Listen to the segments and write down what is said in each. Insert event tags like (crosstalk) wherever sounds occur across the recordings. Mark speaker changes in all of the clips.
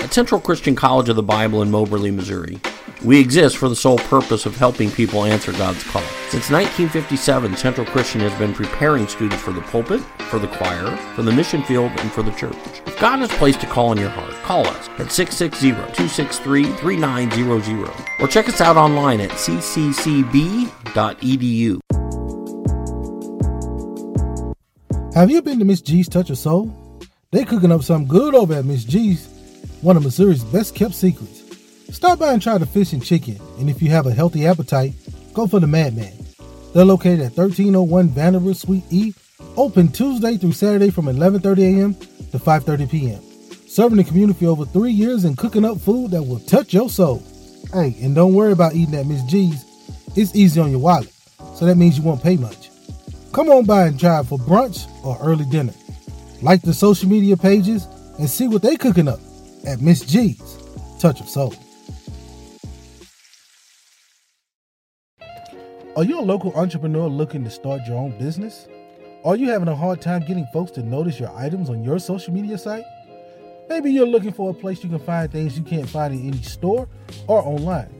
Speaker 1: At Central Christian College of the Bible in Moberly, Missouri, we exist for the sole purpose of helping people answer God's call. Since 1957, Central Christian has been preparing students for the pulpit, for the choir, for the mission field, and for the church. If God has placed a call in your heart, call us at 660-263-3900 or check us out online at cccb.edu.
Speaker 2: Have you been to Miss G's Touch of Soul? They cooking up something good over at Miss G's, one of Missouri's best kept secrets. Stop by and try the fish and chicken, and if you have a healthy appetite, go for the Madman. They're located at 1301 Vanderbilt Suite E, open Tuesday through Saturday from 11:30 a.m. to 5:30 p.m. Serving the community for over three years and cooking up food that will touch your soul. Hey, and don't worry about eating at Miss G's. It's easy on your wallet, so that means you won't pay much. Come on by and try for brunch or early dinner. Like the social media pages and see what they're cooking up at Miss G's Touch of Soul. Are you a local entrepreneur looking to start your own business? Are you having a hard time getting folks to notice your items on your social media site? Maybe you're looking for a place you can find things you can't find in any store or online.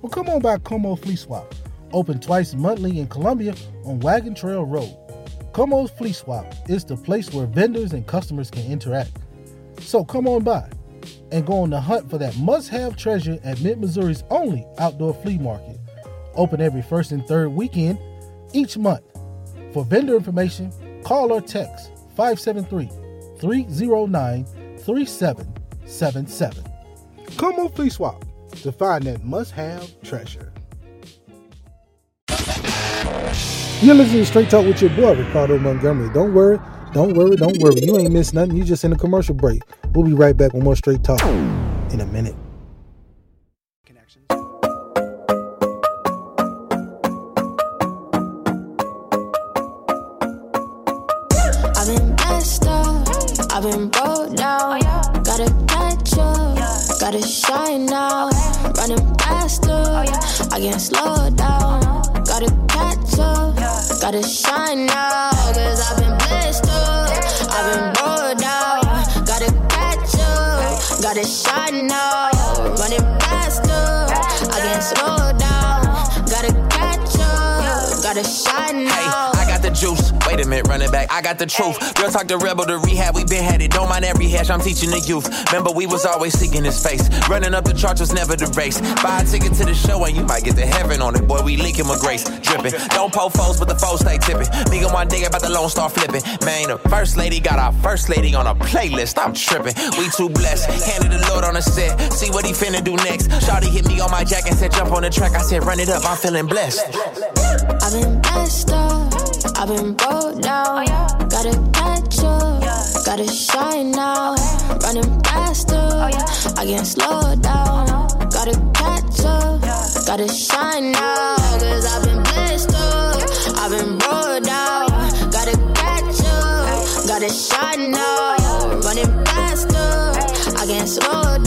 Speaker 2: Well, come on by Como Flea Swap, open twice monthly in Columbia on Wagon Trail Road. Como's Flea Swap is the place where vendors and customers can interact. So come on by and go on the hunt for that must have treasure at Mid Missouri's only outdoor flea market open every first and third weekend each month. For vendor information, call or text 573 309 3777. Come on, Flea Swap to find that must have treasure. You're listening to Straight Talk with your boy, Ricardo Montgomery. Don't worry, don't worry, don't worry. You ain't missed nothing. You just in a commercial break. We'll be right back with more Straight Talk in a minute.
Speaker 3: I've been broke. Gotta catch up, gotta shine now. Running faster, I can't slow down. Gotta catch up, gotta shine now. Cause I've been up, gotta shine now. Running faster, I can't slow down. Gotta catch up, gotta shine now.
Speaker 4: Wait a minute, running back. I got the truth. Real talk to rebel to rehab. We been had it. Don't mind every hash. I'm teaching the youth. Remember, we was always seeking his face. Running up the charts was never the race. Buy a ticket to the show and you might get to heaven on it. Boy, we leaking with grace. Dripping. Don't poke foes, but the foes stay tipping. Me and one day about the Lone Star flipping. Man, the first lady got our first lady on a playlist. I'm tripping. We too blessed. Handed the Lord on a set. See what he finna do next. Shawty hit me on my jack and said, jump on the track. I said, run it up. I'm feeling blessed.
Speaker 3: I've been messed up, I've been broke down. Gotta catch up, gotta shine now. Running faster, I can't slow down. Gotta catch up, gotta shine now. Cause I've been blessed up, I've been broke down. Gotta catch up, gotta shine now. Running faster, I can't slow down.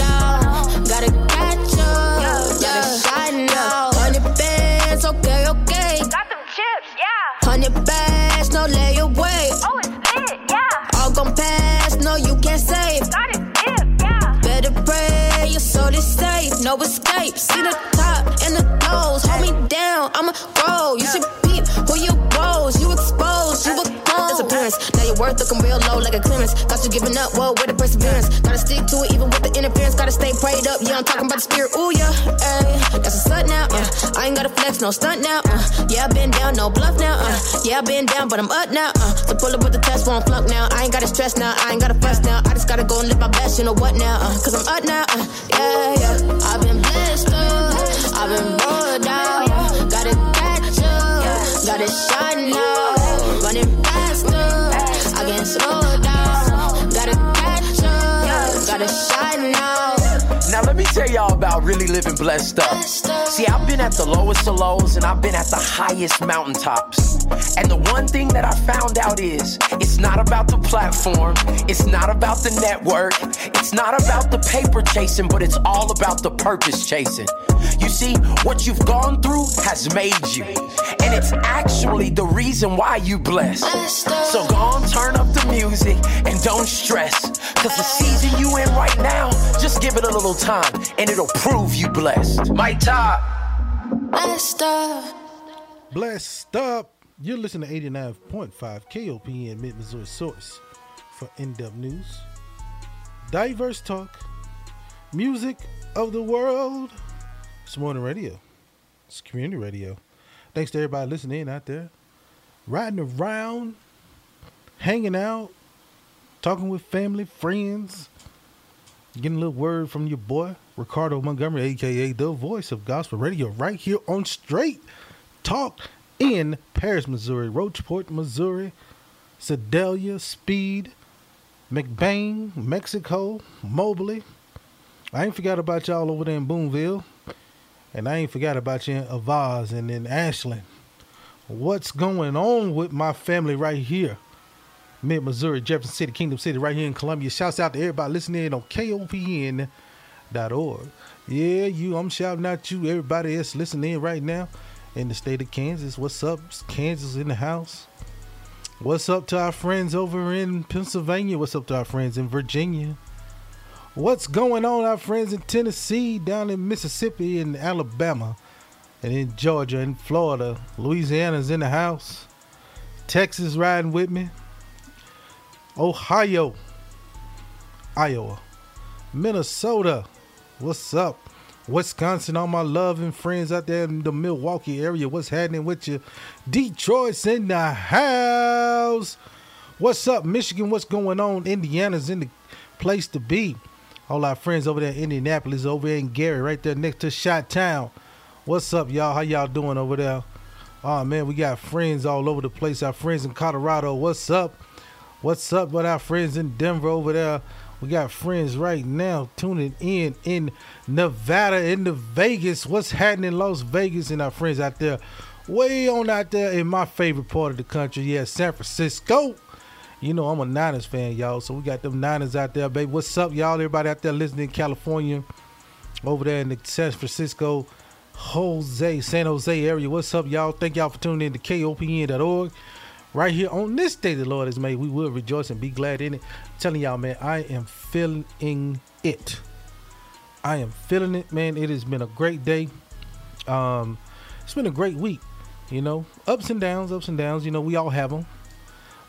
Speaker 3: Hundred bags, no layaway.
Speaker 5: Oh, it's lit, yeah.
Speaker 3: All gon' pass, no you can't save.
Speaker 5: Got it dip, yeah.
Speaker 3: Better pray your soul is safe, no escape. See the top and the toes, hold me down, I'ma grow. You should peep who you rose, you exposed, you were close. Disappearance, now your worth looking real low like a clearance. Got you giving up, whoa, with the perseverance. Gotta stick to it even with the interference. Gotta stay prayed up, yeah, I'm talking about the spirit. Ooh yeah, ayy, that's a slut now. Uh. I ain't gotta flex, no stunt now. Uh. Yeah, I been down, no bluff now. Uh. Yeah, I been down, but I'm up now. Uh. So pull up with the test, won't flunk now. I ain't gotta stress now, I ain't gotta fuss now. I just gotta go and live my best, you know what now? Uh. Cause I'm up now. Uh. Yeah, yeah. I've been blessed up, I've been rolled down. Gotta catch up, gotta shine now. Running faster, I can't slow down. Gotta catch up, gotta shine now.
Speaker 6: Tell y'all about really living blessed up. See, I've been at the lowest of lows and I've been at the highest mountaintops. And the one thing that I found out is it's not about the platform, it's not about the network, it's not about the paper chasing, but it's all about the purpose chasing. You see, what you've gone through has made you. And it's actually the reason why you blessed. So go on, turn up the music and don't stress. Cause the season you in right now, just give it a little time and it'll prove you blessed. My top.
Speaker 3: Blessed up.
Speaker 2: Blessed up. You're listening to 89.5 KOPN Mid Missouri Source for in depth news, diverse talk, music of the world. It's morning radio, it's community radio. Thanks to everybody listening out there, riding around, hanging out, talking with family, friends, getting a little word from your boy, Ricardo Montgomery, aka the voice of gospel radio, right here on Straight Talk in Paris, Missouri, Rocheport, Missouri, Sedalia, Speed, McBaine, Mexico, Moberly. I ain't forgot about y'all over there in Boonville. And I ain't forgot about you in Auxvasse and in Ashland. What's going on with my family right here? Mid Missouri, Jefferson City, Kingdom City, right here in Columbia. Shouts out to everybody listening on on KOPN.org. Yeah, you, I'm shouting out you, everybody that's listening right now in the state of Kansas. What's up? Kansas in the house. What's up to our friends over in Pennsylvania? What's up to our friends in Virginia? What's going on, our friends in Tennessee, down in Mississippi, and Alabama, and in Georgia, and Florida? Louisiana's in the house. Texas riding with me. Ohio, Iowa, Minnesota. What's up? Wisconsin, all my loving friends out there in the Milwaukee area. What's happening with you? Detroit's in the house. What's up, Michigan? What's going on? Indiana's in the place to be. All our friends over there in Indianapolis, over there in Gary, right there next to Shot Town. What's up, y'all? How y'all doing over there? Oh man, we got friends all over the place. Our friends in Colorado. What's up? What's up with our friends in Denver over there? We got friends right now tuning in in Nevada, in the Vegas. What's happening in Las Vegas and our friends out there, way on out there in my favorite part of the country, yeah, San Francisco. You know I'm a Niners fan, y'all. So we got them Niners out there, baby. What's up, y'all? Everybody out there listening in California, over there in the San Francisco, Jose, San Jose area. What's up, y'all? Thank y'all for tuning in to KOPN.org. Right here on this day the Lord has made, we will rejoice and be glad in it. telling y'all, man, I am feeling it. I am feeling it, man. It has been a great day. Um, it's been a great week. You know, ups and downs, ups and downs. You know, we all have them.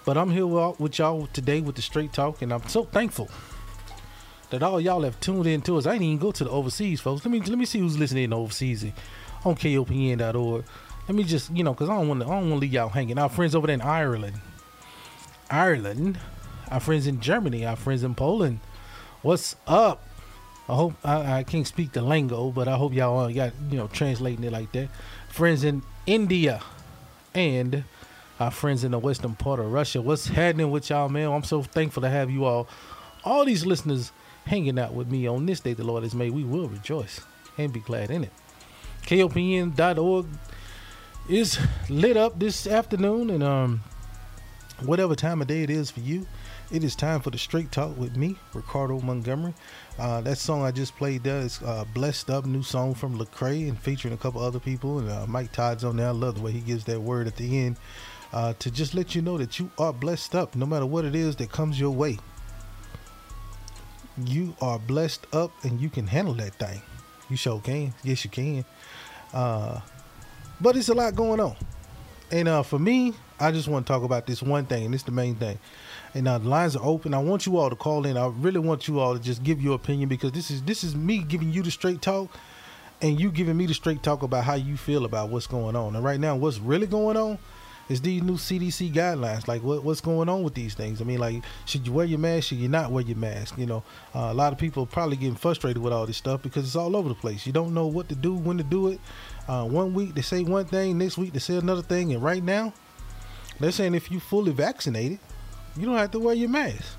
Speaker 2: But I'm here with y'all today with the straight talk, and I'm so thankful that all y'all have tuned in to us. I didn't even go to the overseas, folks. Let me let me see who's listening overseas on KOPN.org. Let me just, you know, because I don't want to, I don't want to leave y'all hanging. Our friends over there in Ireland, Ireland, our friends in Germany, our friends in Poland. What's up? I hope I, I can't speak the lingo, but I hope y'all uh, got you know translating it like that. Friends in India, and our friends in the western part of Russia. What's happening with y'all, man? I'm so thankful to have you all, all these listeners hanging out with me on this day the Lord has made. We will rejoice and be glad in it. KOPN.org is lit up this afternoon, and um, whatever time of day it is for you, it is time for the straight talk with me, Ricardo Montgomery. Uh, that song I just played there is uh, "Blessed Up," new song from Lecrae, and featuring a couple other people. And uh, Mike Todd's on there. I love the way he gives that word at the end uh, to just let you know that you are blessed up, no matter what it is that comes your way. You are blessed up, and you can handle that thing. You sure can. Yes, you can. Uh, but it's a lot going on. And uh, for me, I just want to talk about this one thing, and it's the main thing. And uh, the lines are open. I want you all to call in. I really want you all to just give your opinion because this is this is me giving you the straight talk, and you giving me the straight talk about how you feel about what's going on. And right now, what's really going on is these new CDC guidelines. Like, what, what's going on with these things? I mean, like, should you wear your mask? Should you not wear your mask? You know, uh, a lot of people are probably getting frustrated with all this stuff because it's all over the place. You don't know what to do, when to do it. Uh, one week they say one thing, next week they say another thing, and right now they're saying if you fully vaccinated, you don't have to wear your mask.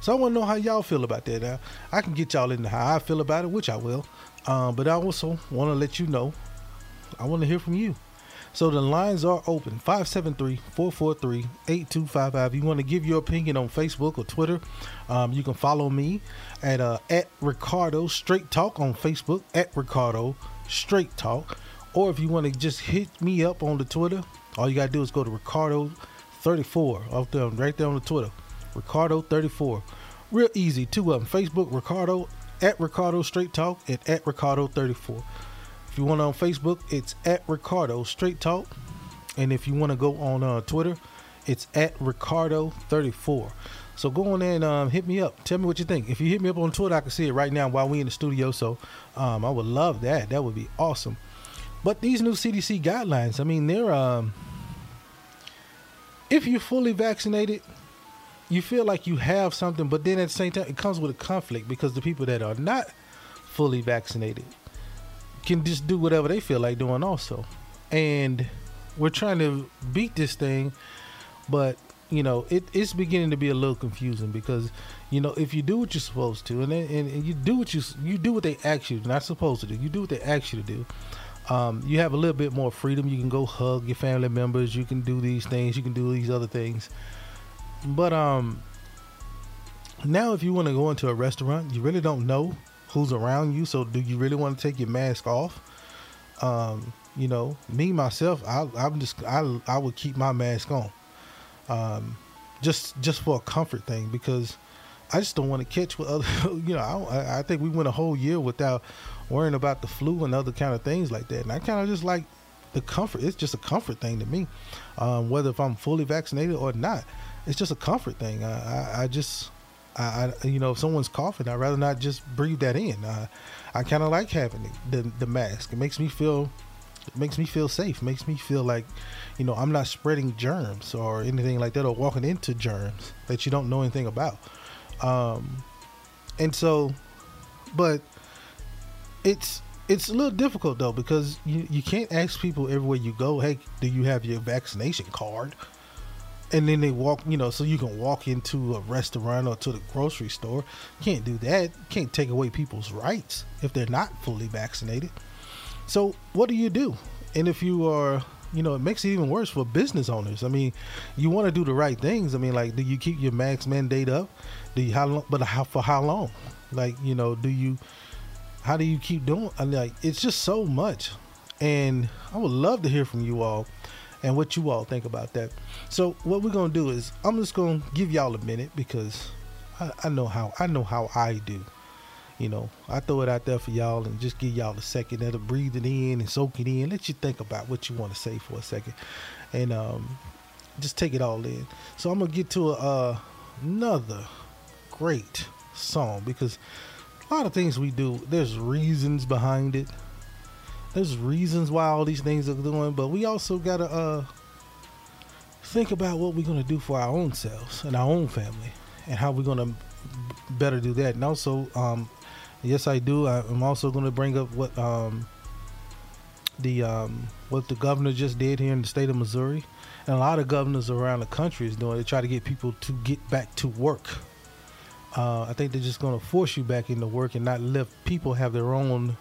Speaker 2: So I want to know how y'all feel about that. Now, I can get y'all into how I feel about it, which I will. Um, but I also want to let you know. I want to hear from you. So the lines are open 573-443-8255. You want to give your opinion on Facebook or Twitter, um, you can follow me at uh, at Ricardo Straight Talk on Facebook at Ricardo Straight Talk. Or if you want to just hit me up on the Twitter, all you gotta do is go to Ricardo 34 off there, right there on the Twitter. Ricardo 34. Real easy. Two of them. Facebook Ricardo at Ricardo Straight Talk and at Ricardo 34. If you want on Facebook, it's at Ricardo Straight Talk. And if you want to go on uh, Twitter, it's at Ricardo 34. So go on there and um, hit me up. Tell me what you think. If you hit me up on Twitter, I can see it right now while we in the studio. So um, I would love that. That would be awesome. But these new CDC guidelines, I mean, they're um, if you're fully vaccinated, you feel like you have something, but then at the same time, it comes with a conflict because the people that are not fully vaccinated can just do whatever they feel like doing, also. And we're trying to beat this thing, but you know, it, it's beginning to be a little confusing because you know if you do what you're supposed to, and and, and you do what you you do what they ask you, not supposed to do, you do what they ask you to do. Um, you have a little bit more freedom. You can go hug your family members. You can do these things. You can do these other things. But um, now if you want to go into a restaurant, you really don't know who's around you. So do you really want to take your mask off? Um, you know, me myself, I, I'm just I I would keep my mask on, um, just just for a comfort thing because I just don't want to catch with other. (laughs) You know, I, I think we went a whole year without worrying about the flu and other kind of things like that, and I kind of just like the comfort. It's just a comfort thing to me, um, whether if I'm fully vaccinated or not. It's just a comfort thing. I, I, I just I, I, you know, if someone's coughing, I'd rather not just breathe that in. Uh, I kind of like having the, the, mask. It makes me feel, it makes me feel safe. Makes me feel like, you know, I'm not spreading germs or anything like that, or walking into germs that you don't know anything about. Um, and so, but it's it's a little difficult though because you you can't ask people everywhere you go, hey, do you have your vaccination card? and then they walk you know so you can walk into a restaurant or to the grocery store. Can't do that. Can't take away people's rights if they're not fully vaccinated. So what do you do? And if you are you know it makes it even worse for business owners. I mean you want to do the right things. I mean like do you keep your mask mandate up? Do you how long but how for how long? Like you know do you how do you keep doing I like it's just so much and i would love to hear from you all and what you all think about that. So what we're gonna do is I'm just gonna give y'all a minute because I, I, know how I know how I do. You know, I throw it out there for y'all and just give y'all a second to breathe it in and soak it in. Let you think about what you want to say for a second, and um, just take it all in. So I'm gonna get to a, uh, another great song because a lot of things we do, there's reasons behind it there's reasons why all these things are doing, but we also gotta uh, think about what we're gonna do for our own selves and our own family, and how we're gonna better do that. And also, um, yes, I do. I, am also gonna bring up what um, the um, what the governor just did here in the state of Missouri, and a lot of governors around the country is doing. They try to get people to get back to work. Uh, I think they're just going to force you back into work and not let people have their own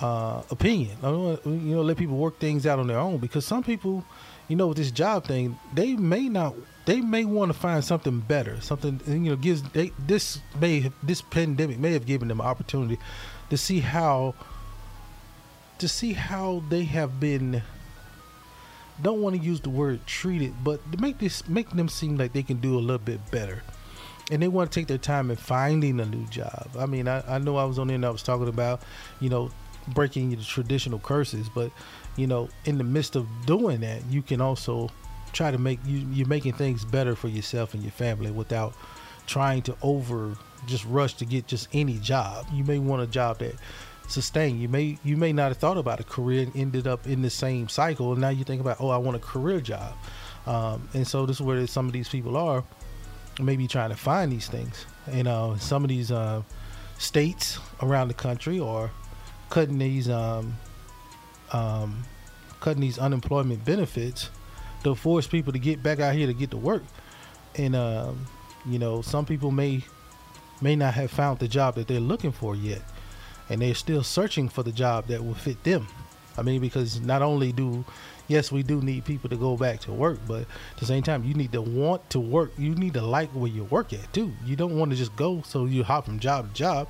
Speaker 2: uh, opinion. You know let people work things out on their own because some people, you know, with this job thing, they may not. They may want to find something better, something you know gives they this may this pandemic may have given them an opportunity to see how to see how they have been don't want to use the word treated, but to make this make them seem like they can do a little bit better. And they want to take their time in finding a new job. I mean, I, I know I was on there and I was talking about, you know, breaking the traditional curses but you know in the midst of doing that you can also try to make you you're making things better for yourself and your family without trying to over just rush to get just any job. You may want a job that sustain. You may you may not have thought about a career and ended up in the same cycle and now you think about oh i want a career job. Um, and so this is where some of these people are maybe trying to find these things You know, some of these uh, states around the country or cutting these um, um, cutting these unemployment benefits to force people to get back out here to get to work. And um, You know, some people may may not have found the job that they're looking for yet, and they're still searching for the job that will fit them. I mean, because not only do yes, we do need people to go back to work, but at the same time, you need to want to work. You need to like where you work at too. You don't want to just go so you hop from job to job.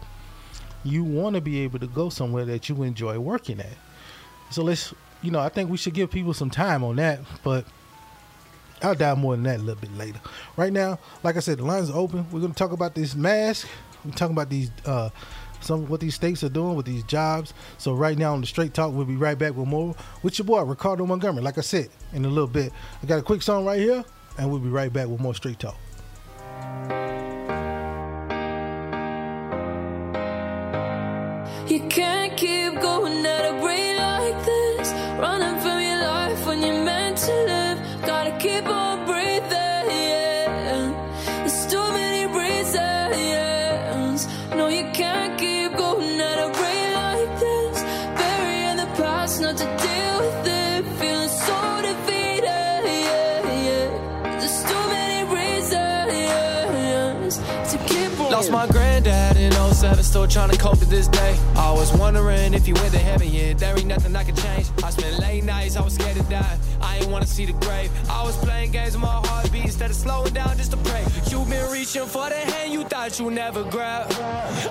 Speaker 2: You want to be able to go somewhere that you enjoy working at. So let's, you know, I think we should give people some time on that, but I'll dive more than that a little bit later. Right now, like I said, the lines are open. We're going to talk about this mask. We're talking about these, uh, some what these states are doing with these jobs. So right now on the Straight Talk, we'll be right back with more with your boy Ricardo Montgomery. Like I said, in a little bit, I got a quick song right here, and we'll be right back with more Straight Talk.
Speaker 3: You can't keep going at
Speaker 7: Lost my granddad in 07, still trying to cope to this day. I was wondering if he went to heaven yet. There ain't nothing I could change. I spent late nights, I was scared to die. I ain't wanna see the grave. I was playing games with my heartbeat instead of slowing down just to pray. You've been reaching for the hand you thought you never grab.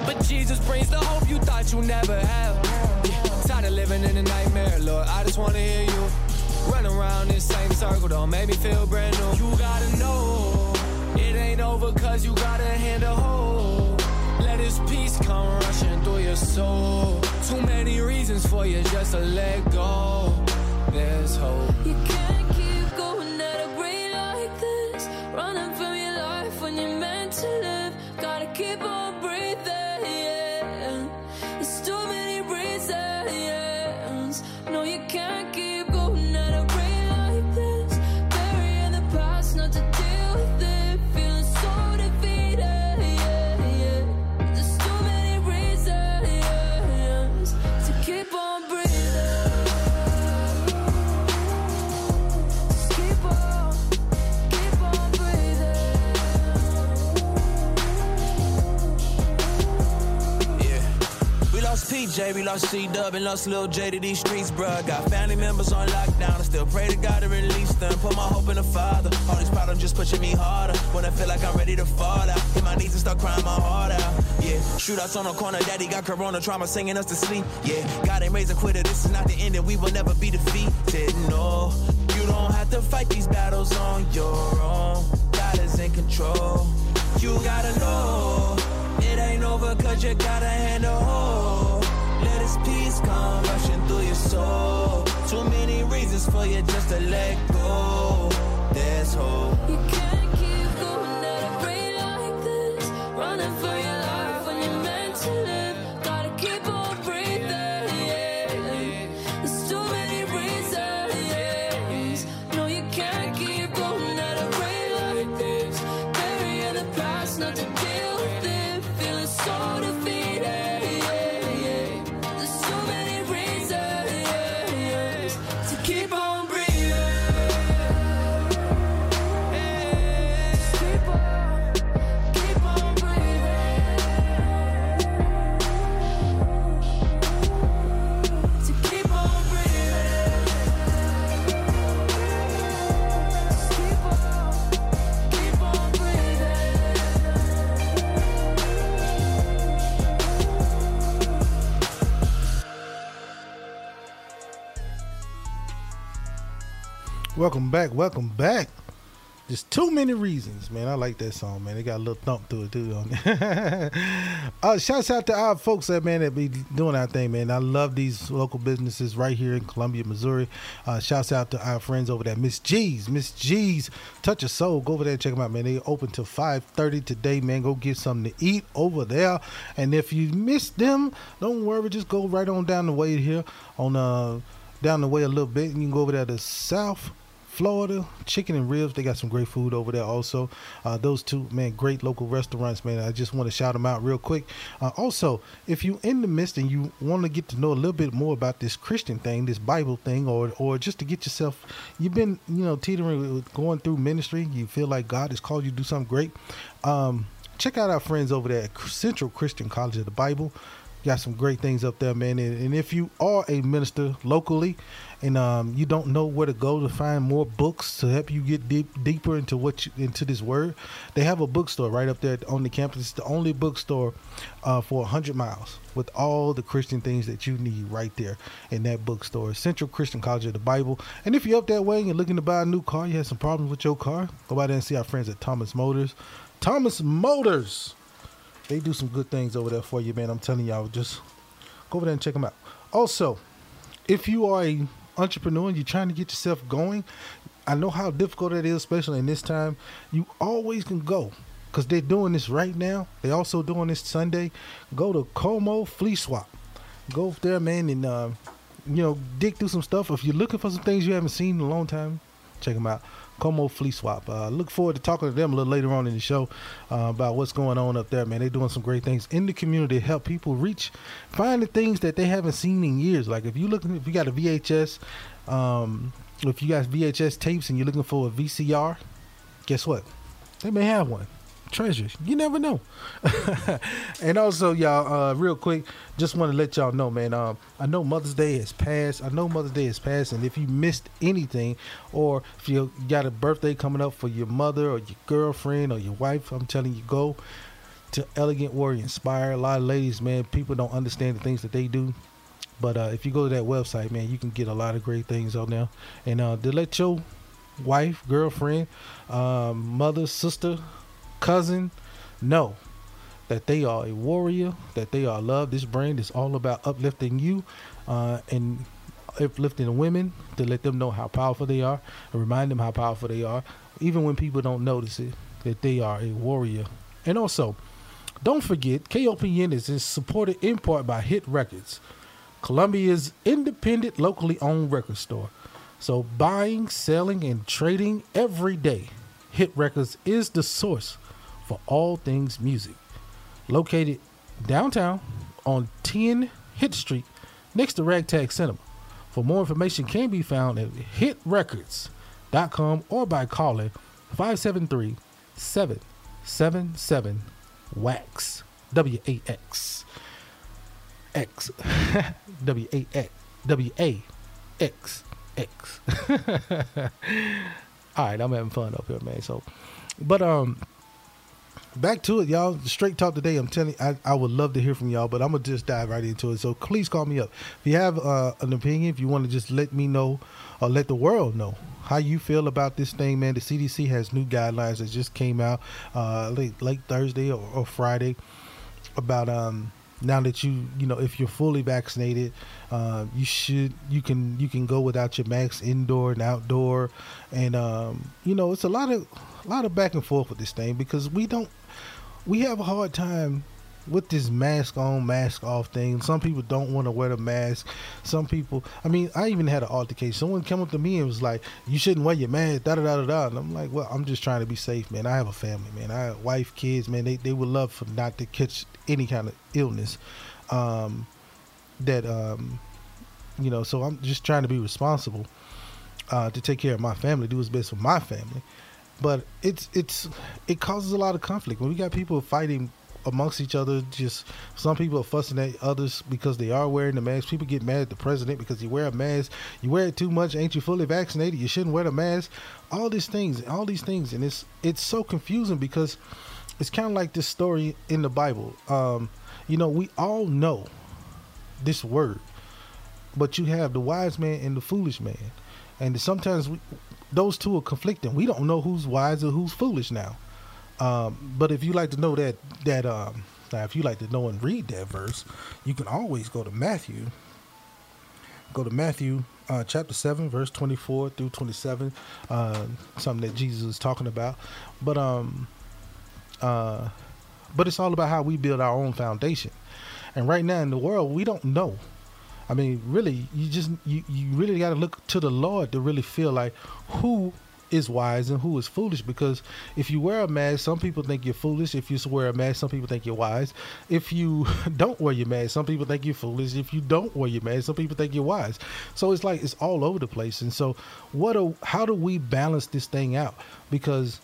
Speaker 7: But Jesus brings the hope you thought you never have. Yeah, tired of living in a nightmare, Lord. I just wanna hear you. Run around this same circle, don't make me feel brand new. You gotta know over cause you got a hand to hold. Let his peace come rushing through your soul. Too many reasons for you just to let go. There's hope.
Speaker 4: PJ, we lost C Dub, and lost Lil J to these streets, bruh. Got family members on lockdown, I still pray to God to release them. Put my hope in the Father. All these problems just pushing me harder. When I feel like I'm ready to fall out, hit my knees and start crying my heart out. Yeah, shootouts on the corner, daddy got corona trauma singing us to sleep. Yeah, God ain't raised a quitter, this is not the end, and we will never be defeated. No, you don't have to fight these battles on your own. God is in control. You gotta know. It ain't over cause you got a hand to hold. Let his peace come rushing through your soul. Too many reasons for you just to let go. There's hope.
Speaker 2: Welcome back, welcome back. Just too many reasons, man. I like that song, man. It got a little thump to it too. On it. (laughs) uh, shouts out to our folks that man that be doing our thing, man. I love these local businesses right here in Columbia, Missouri. Uh, shouts out to our friends over there, Miss G's, Miss G's, Touch a Soul. Go over there and check them out, man. They open till five thirty today, man. Go get something to eat over there. And if you miss them, don't worry. Just go right on down the way here on uh down the way a little bit, and you can go over there to South Florida, chicken and ribs. They got some great food over there. Also, uh, those two man, great local restaurants, man. I just want to shout them out real quick. Uh, also, if you in the midst and you want to get to know a little bit more about this Christian thing, this Bible thing, or or just to get yourself, you've been you know teetering going through ministry. You feel like God has called you to do something great. Um, check out our friends over there at Central Christian College of the Bible. Got some great things up there, man. And, and if you are a minister locally and um, you don't know where to go to find more books to help you get deep, deeper into what you, into this word, they have a bookstore right up there on the campus. It's the only bookstore uh, for 100 miles with all the Christian things that you need right there in that bookstore. Central Christian College of the Bible. And if you're up that way and you're looking to buy a new car, you have some problems with your car, go by there and see our friends at Thomas Motors. Thomas Motors. They do some good things over there for you, man. I'm telling y'all, just go over there and check them out. Also, if you are a entrepreneur and you're trying to get yourself going, I know how difficult it is, especially in this time. You always can go because they're doing this right now. They're also doing this Sunday. Go to Como Flea Swap. Go there, man, and uh, you know dig through some stuff. If you're looking for some things you haven't seen in a long time, check them out. Como Flea Swap. Uh, look forward to talking to them a little later on in the show uh, about what's going on up there, man. They're doing some great things in the community to help people reach, find the things that they haven't seen in years. Like if you looking, if you got a VHS, um, if you got VHS tapes and you're looking for a VCR, guess what? They may have one treasures. You never know. (laughs) and also, y'all, uh, real quick, just want to let y'all know, man. Um, I know Mother's Day has passed. I know Mother's Day has passed, and if you missed anything, or if you got a birthday coming up for your mother or your girlfriend or your wife, I'm telling you, go to Elegant Warrior Inspire. A lot of ladies, man, people don't understand the things that they do. But uh, if you go to that website, man, you can get a lot of great things on there. And uh, to let your wife, girlfriend, um, mother, sister, cousin know that they are a warrior, that they are loved. This brand is all about uplifting you uh, and uplifting women to let them know how powerful they are and remind them how powerful they are, even when people don't notice it, that they are a warrior. And also, don't forget, KOPN is, is supported in part by Hitt Records, Columbia's independent, locally owned record store. So, buying, selling, and trading every day, Hitt Records is the source for all things music. Located downtown on 10 Hitt Street next to Ragtag Cinema. For more information can be found at hittrecords.com or by calling 573 777 WAX. W A X. X. W A X. W A X. X. (laughs) All right, I'm having fun up here, man. So, but um, back to it, y'all. Straight talk today. I'm telling I, I would love to hear from y'all, but I'm gonna just dive right into it. So please call me up if you have uh, an opinion. If you want to just let me know or let the world know how you feel about this thing, man. The CDC has new guidelines that just came out uh, late late Thursday or, or Friday about um now that you you know if you're fully vaccinated uh, you should you can you can go without your mask indoor and outdoor. And um, you know it's a lot of a lot of back and forth with this thing because we don't we have a hard time with this mask on mask off thing some people don't want to wear the mask. Some people i mean i even had an altercation. Someone came up to me and was like you shouldn't wear your mask da da da da and i'm like well i'm just trying to be safe man. I have a family man. I have wife kids man. They, they would love for not to catch any kind of illness um that um you know so i'm just trying to be responsible uh to take care of my family do what's best for my family. But it's it's it causes a lot of conflict. When we got people fighting amongst each other just some people are fussing at others because they are wearing the mask. People get mad at the president because you wear a mask. You wear it too much ain't you fully vaccinated? You shouldn't wear the mask. All these things all these things and it's it's so confusing because it's kind of like this story in the bible. Um you know we all know this word but you have the wise man and the foolish man. And sometimes we, those two are conflicting. We don't know who's wise or who's foolish now um, but if you like to know that that um, now if you like to know and read that verse you can always go to matthew. Go to matthew uh, chapter 7 verse 24 through 27 uh, something that jesus is talking about. But um uh but it's all about how we build our own foundation. And right now in the world we don't know. I mean, really, you just you, you really got to look to the Lord to really feel like who is wise and who is foolish. Because if you wear a mask, some people think you're foolish. If you wear a mask, some people think you're wise. If you (laughs) don't wear your mask, some people think you're foolish. If you don't wear your mask, some people think you're wise. So it's like it's all over the place. And so, what? A, how do we balance this thing out? Because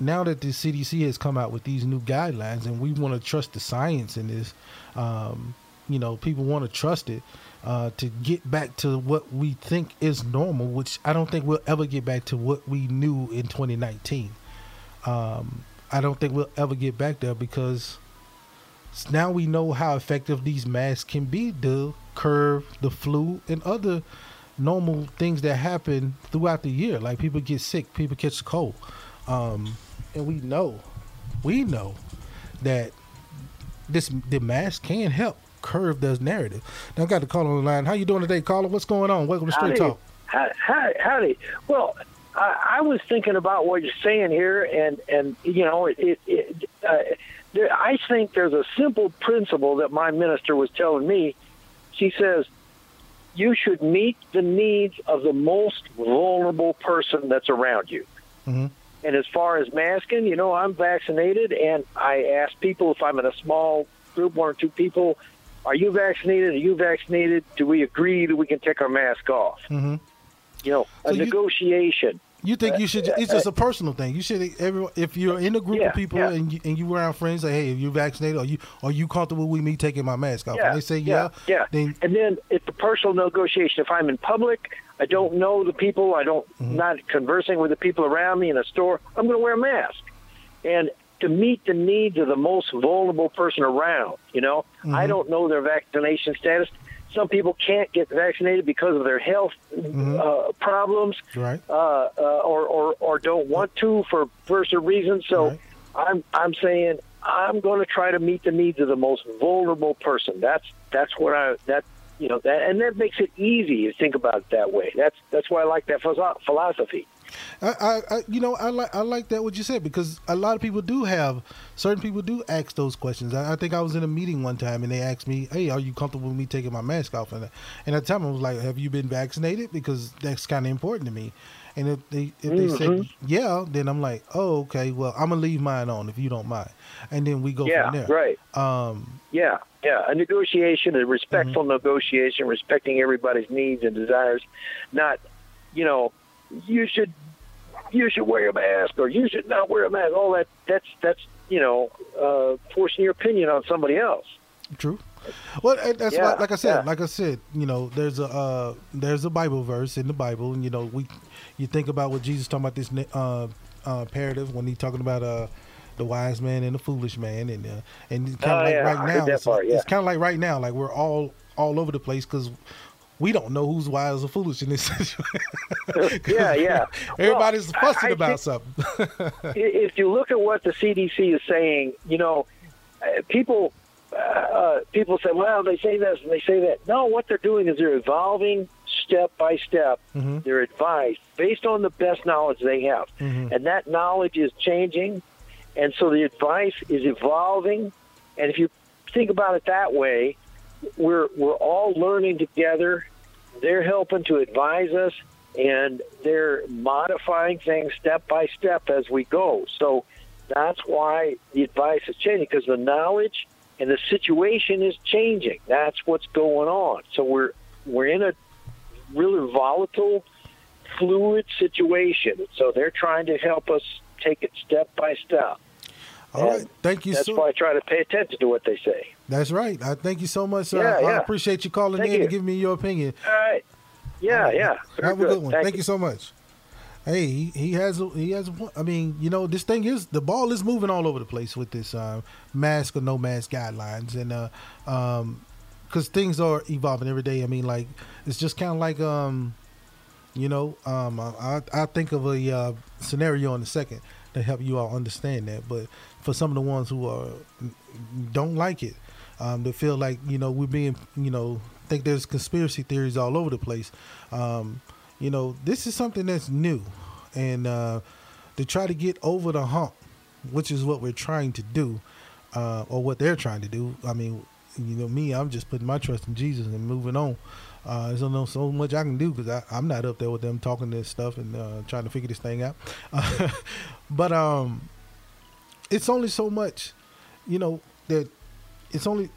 Speaker 2: now that the CDC has come out with these new guidelines, and we want to trust the science in this, um, you know, people want to trust it uh, to get back to what we think is normal, which I don't think we'll ever get back to what we knew in 2019. Um, I don't think we'll ever get back there because now we know how effective these masks can be to curve the flu and other normal things that happen throughout the year. Like people get sick, people catch a cold, um, and we know, we know that this the mask can help curve this narrative. Now I got the caller on the line. How you doing today, caller? What's going on? Welcome to Straight
Speaker 8: Howdy.
Speaker 2: Talk.
Speaker 8: Howdy, howdy. Well, I, I was thinking about what you're saying here, and and you know, it. it, it uh, there, I think there's a simple principle that my minister was telling me. She says, "You should meet the needs of the most vulnerable person that's around you."
Speaker 2: Mm-hmm.
Speaker 8: And as far as masking, you know, I'm vaccinated, and I ask people if I'm in a small group, one or two people, are you vaccinated? Are you vaccinated? Do we agree that we can take our mask off?
Speaker 2: Mm-hmm.
Speaker 8: You know, a
Speaker 2: So you-
Speaker 8: negotiation.
Speaker 2: You think you should? It's just a personal thing. You should. Every if you're in a group
Speaker 8: Yeah,
Speaker 2: of people
Speaker 8: yeah.
Speaker 2: and you, and you around friends, say, "Hey, are you vaccinated? Are you are you comfortable with me taking my mask off?" And they say, "Yeah."
Speaker 8: yeah.
Speaker 2: Then
Speaker 8: and then it's a personal negotiation. If I'm in public, I don't know the people, I don't
Speaker 2: Mm-hmm.
Speaker 8: not conversing with the people around me in a store, I'm going to wear a mask. And to meet the needs of the most vulnerable person around, you know,
Speaker 2: Mm-hmm.
Speaker 8: I don't know their vaccination status. Some people can't get vaccinated because of their health uh, problems,
Speaker 2: right.
Speaker 8: uh, uh, or, or or don't want to for personal reasons. So
Speaker 2: Right.
Speaker 8: I'm I'm saying I'm going to try to meet the needs of the most vulnerable person. That's that's what I that you know that and that makes it easy to think about it that way. That's that's why I like that philosophy.
Speaker 2: I, I, you know, I like I like that what you said because a lot of people do have certain people do ask those questions. I, I think I was in a meeting one time and they asked me, "Hey, are you comfortable with me taking my mask off?" And, and at the time I was like, "Have you been vaccinated?" Because that's kind of important to me. And if they if they
Speaker 8: Mm-hmm.
Speaker 2: yeah, then I'm like, "Oh, okay. Well, I'm gonna leave mine on if you don't mind." And then we go
Speaker 8: Yeah,
Speaker 2: from there.
Speaker 8: right.
Speaker 2: Um,
Speaker 8: Yeah, yeah. A negotiation, a respectful negotiation, respecting everybody's needs and desires. Not, you know, you should you should wear a mask or you should not wear a mask. All that that's that's you know uh, forcing your opinion on somebody else.
Speaker 2: True. Well, that's
Speaker 8: Yeah,
Speaker 2: why, like I said,
Speaker 8: yeah.
Speaker 2: like I said, you know, there's a uh, there's a Bible verse in the Bible, and you know, we you think about what Jesus talking about this uh, uh, imperative when he talking about uh the wise man and the foolish man, and uh, and kind of
Speaker 8: Oh,
Speaker 2: like
Speaker 8: yeah,
Speaker 2: right now, it's,
Speaker 8: part,
Speaker 2: it's kind of like right now, like we're all all over the place because we don't know who's wise or foolish in this (laughs) situation.
Speaker 8: Yeah, yeah.
Speaker 2: Everybody's
Speaker 8: Well,
Speaker 2: fussing
Speaker 8: I
Speaker 2: about
Speaker 8: think-
Speaker 2: something. (laughs)
Speaker 8: If you look at what the CDC is saying, you know, uh, people uh, people say, well, they say this and they say that. No, what they're doing is they're evolving step by step their advice based on the best knowledge they have, and that knowledge is changing, and so the advice is evolving. And if you think about it that way, we're we're all learning together. They're helping to advise us, and they're modifying things step by step as we go. So that's why the advice is changing because the knowledge and the situation is changing. That's what's going on. So we're we're in a really volatile, fluid situation. So they're trying to help us take it step by step.
Speaker 2: all right,
Speaker 8: And
Speaker 2: thank you
Speaker 8: That's
Speaker 2: so.
Speaker 8: why I try to pay attention to what they say.
Speaker 2: That's right. I thank you so much, sir.
Speaker 8: Yeah,
Speaker 2: I
Speaker 8: yeah.
Speaker 2: appreciate you calling
Speaker 8: Thank
Speaker 2: in
Speaker 8: you.
Speaker 2: and giving me your opinion.
Speaker 8: All right. Yeah, yeah. Very
Speaker 2: Have a good one.
Speaker 8: Thank
Speaker 2: Thank, you. so much. Hey, he, he has a, he has. A. I mean, you know, this thing is the ball is moving all over the place with this uh, mask or no mask guidelines, and uh, um, because things are evolving every day. I mean, like it's just kind of like um, you know, um, I I think of a uh, scenario in a second to help you all understand that. But for some of the ones who are don't like it, um, they feel like you know we're being you know think there's conspiracy theories all over the place. Um, you know, this is something that's new, and uh, to try to get over the hump, which is what we're trying to do, uh, or what they're trying to do. I mean, you know me, I'm just putting my trust in Jesus and moving on. Uh, there's only so much I can do because I'm not up there with them talking this stuff and uh, trying to figure this thing out. (laughs) but um, it's only so much, you know, that it's only,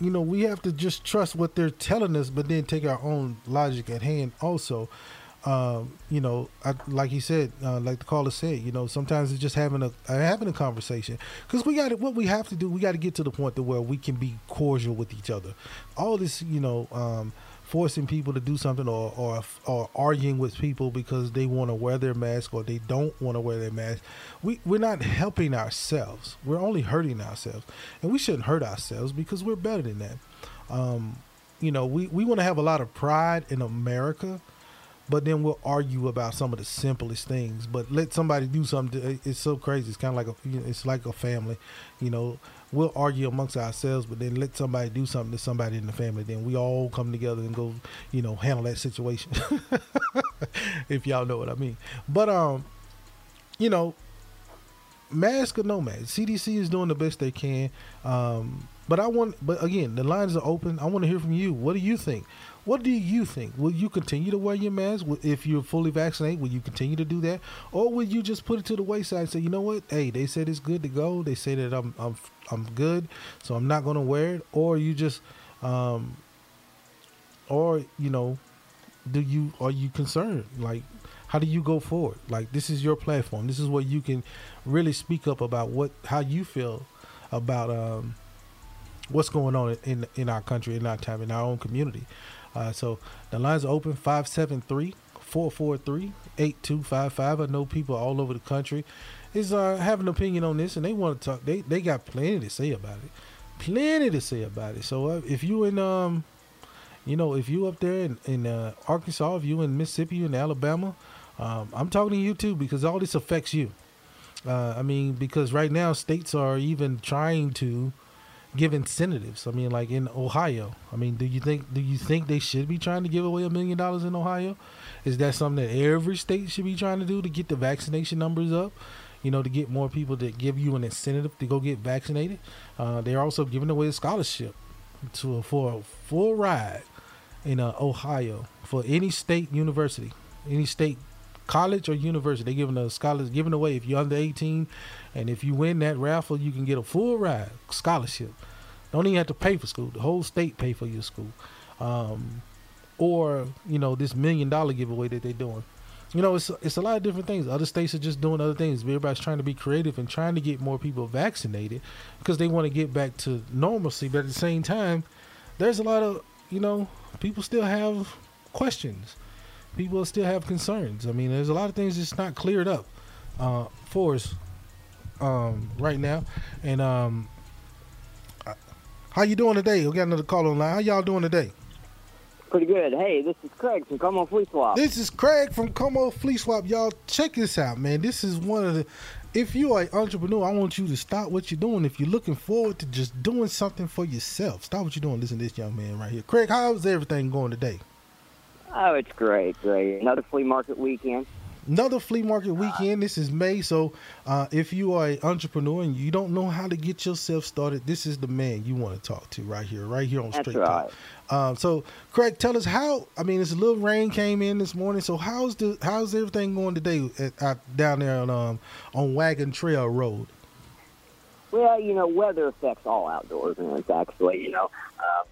Speaker 2: you know, we have to just trust what they're telling us, but then take our own logic at hand also. Um, you know, I, like he said, uh, like the caller said, you know, sometimes it's just having a uh, having a conversation because we got what we have to do. We got to get to the point to where we can be cordial with each other. All this, you know, um, forcing people to do something or, or or arguing with people because they want to wear their mask or they don't want to wear their mask. We we're not helping ourselves. We're only hurting ourselves, and we shouldn't hurt ourselves because we're better than that. Um, you know, we we want to have a lot of pride in America but then we'll argue about some of the simplest things. But let somebody do something. It's so crazy. It's kind of like a, it's like a family. You know, we'll argue amongst ourselves, but then let somebody do something to somebody in the family. Then we all come together and go, you know, handle that situation. (laughs) if y'all know what I mean. But um, you know, mask or no mask, CDC is doing the best they can. Um, but I want, but again, the lines are open. I want to hear from you. What do you think? What do you think? Will you continue to wear your mask if you're fully vaccinated? Will you continue to do that, or will you just put it to the wayside and say, you know what? Hey, they said it's good to go. They say that I'm I'm I'm good, so I'm not going to wear it. Or you just, um, or you know, do you are you concerned? Like, how do you go forward? Like, this is your platform. This is where you can really speak up about what how you feel about um, what's going on in in our country, in our time, in our own community. Uh, so the lines are open 573 443 8255. I know people all over the country is uh, have an opinion on this and they want to talk. They, they got plenty to say about it. Plenty to say about it. So uh, if you in, um, you know, if you up there in, in uh, Arkansas, if you in Mississippi, you in Alabama, um, I'm talking to you too because all this affects you. Uh, I mean, because right now states are even trying to give incentives. I mean, like in Ohio. I mean, do you think do you think they should be trying to give away a million dollars in Ohio? Is that something that every state should be trying to do to get the vaccination numbers up? You know, to get more people to give you an incentive to go get vaccinated. Uh, they're also giving away a scholarship to for a full ride in uh, Ohio for any state university, any state college or university. They're giving a scholarship, giving away if you're under 18, and if you win that raffle, you can get a full ride scholarship. Don't even have to pay for school. The whole state pay for your school, um, or you know this million dollar giveaway that they're doing. You know, it's it's a lot of different things. Other states are just doing other things. Everybody's trying to be creative and trying to get more people vaccinated because they want to get back to normalcy. But at the same time, there's a lot of you know people still have questions people still have concerns. I mean, there's a lot of things that's not cleared up uh, for us um, right now. And um, how you doing today? We got another call online. How y'all doing today?
Speaker 9: Pretty good. Hey, this is Craig from Como Flea Swap.
Speaker 2: This is Craig from Como Flea Swap. Y'all check this out, man. This is one of the. If you are an entrepreneur, I want you to stop what you're doing. If you're looking forward to just doing something for yourself, stop what you're doing. Listen to this young man right here. Craig, how's everything going today?
Speaker 9: Oh, it's great, great. Another flea market weekend.
Speaker 2: Another flea market weekend. This is May, so uh, if you are an entrepreneur and you don't know how to get yourself started, this is the man you want to talk to right here, right here on
Speaker 9: That's
Speaker 2: Straight
Speaker 9: right.
Speaker 2: Talk. Um, so, Craig, tell us how. I mean, it's a little rain came in this morning. So, how's the how's everything going today at, at, down there on um, on Wagon Trail Road?
Speaker 9: Well, you know, weather affects all outdoors, and it's actually, you know, uh,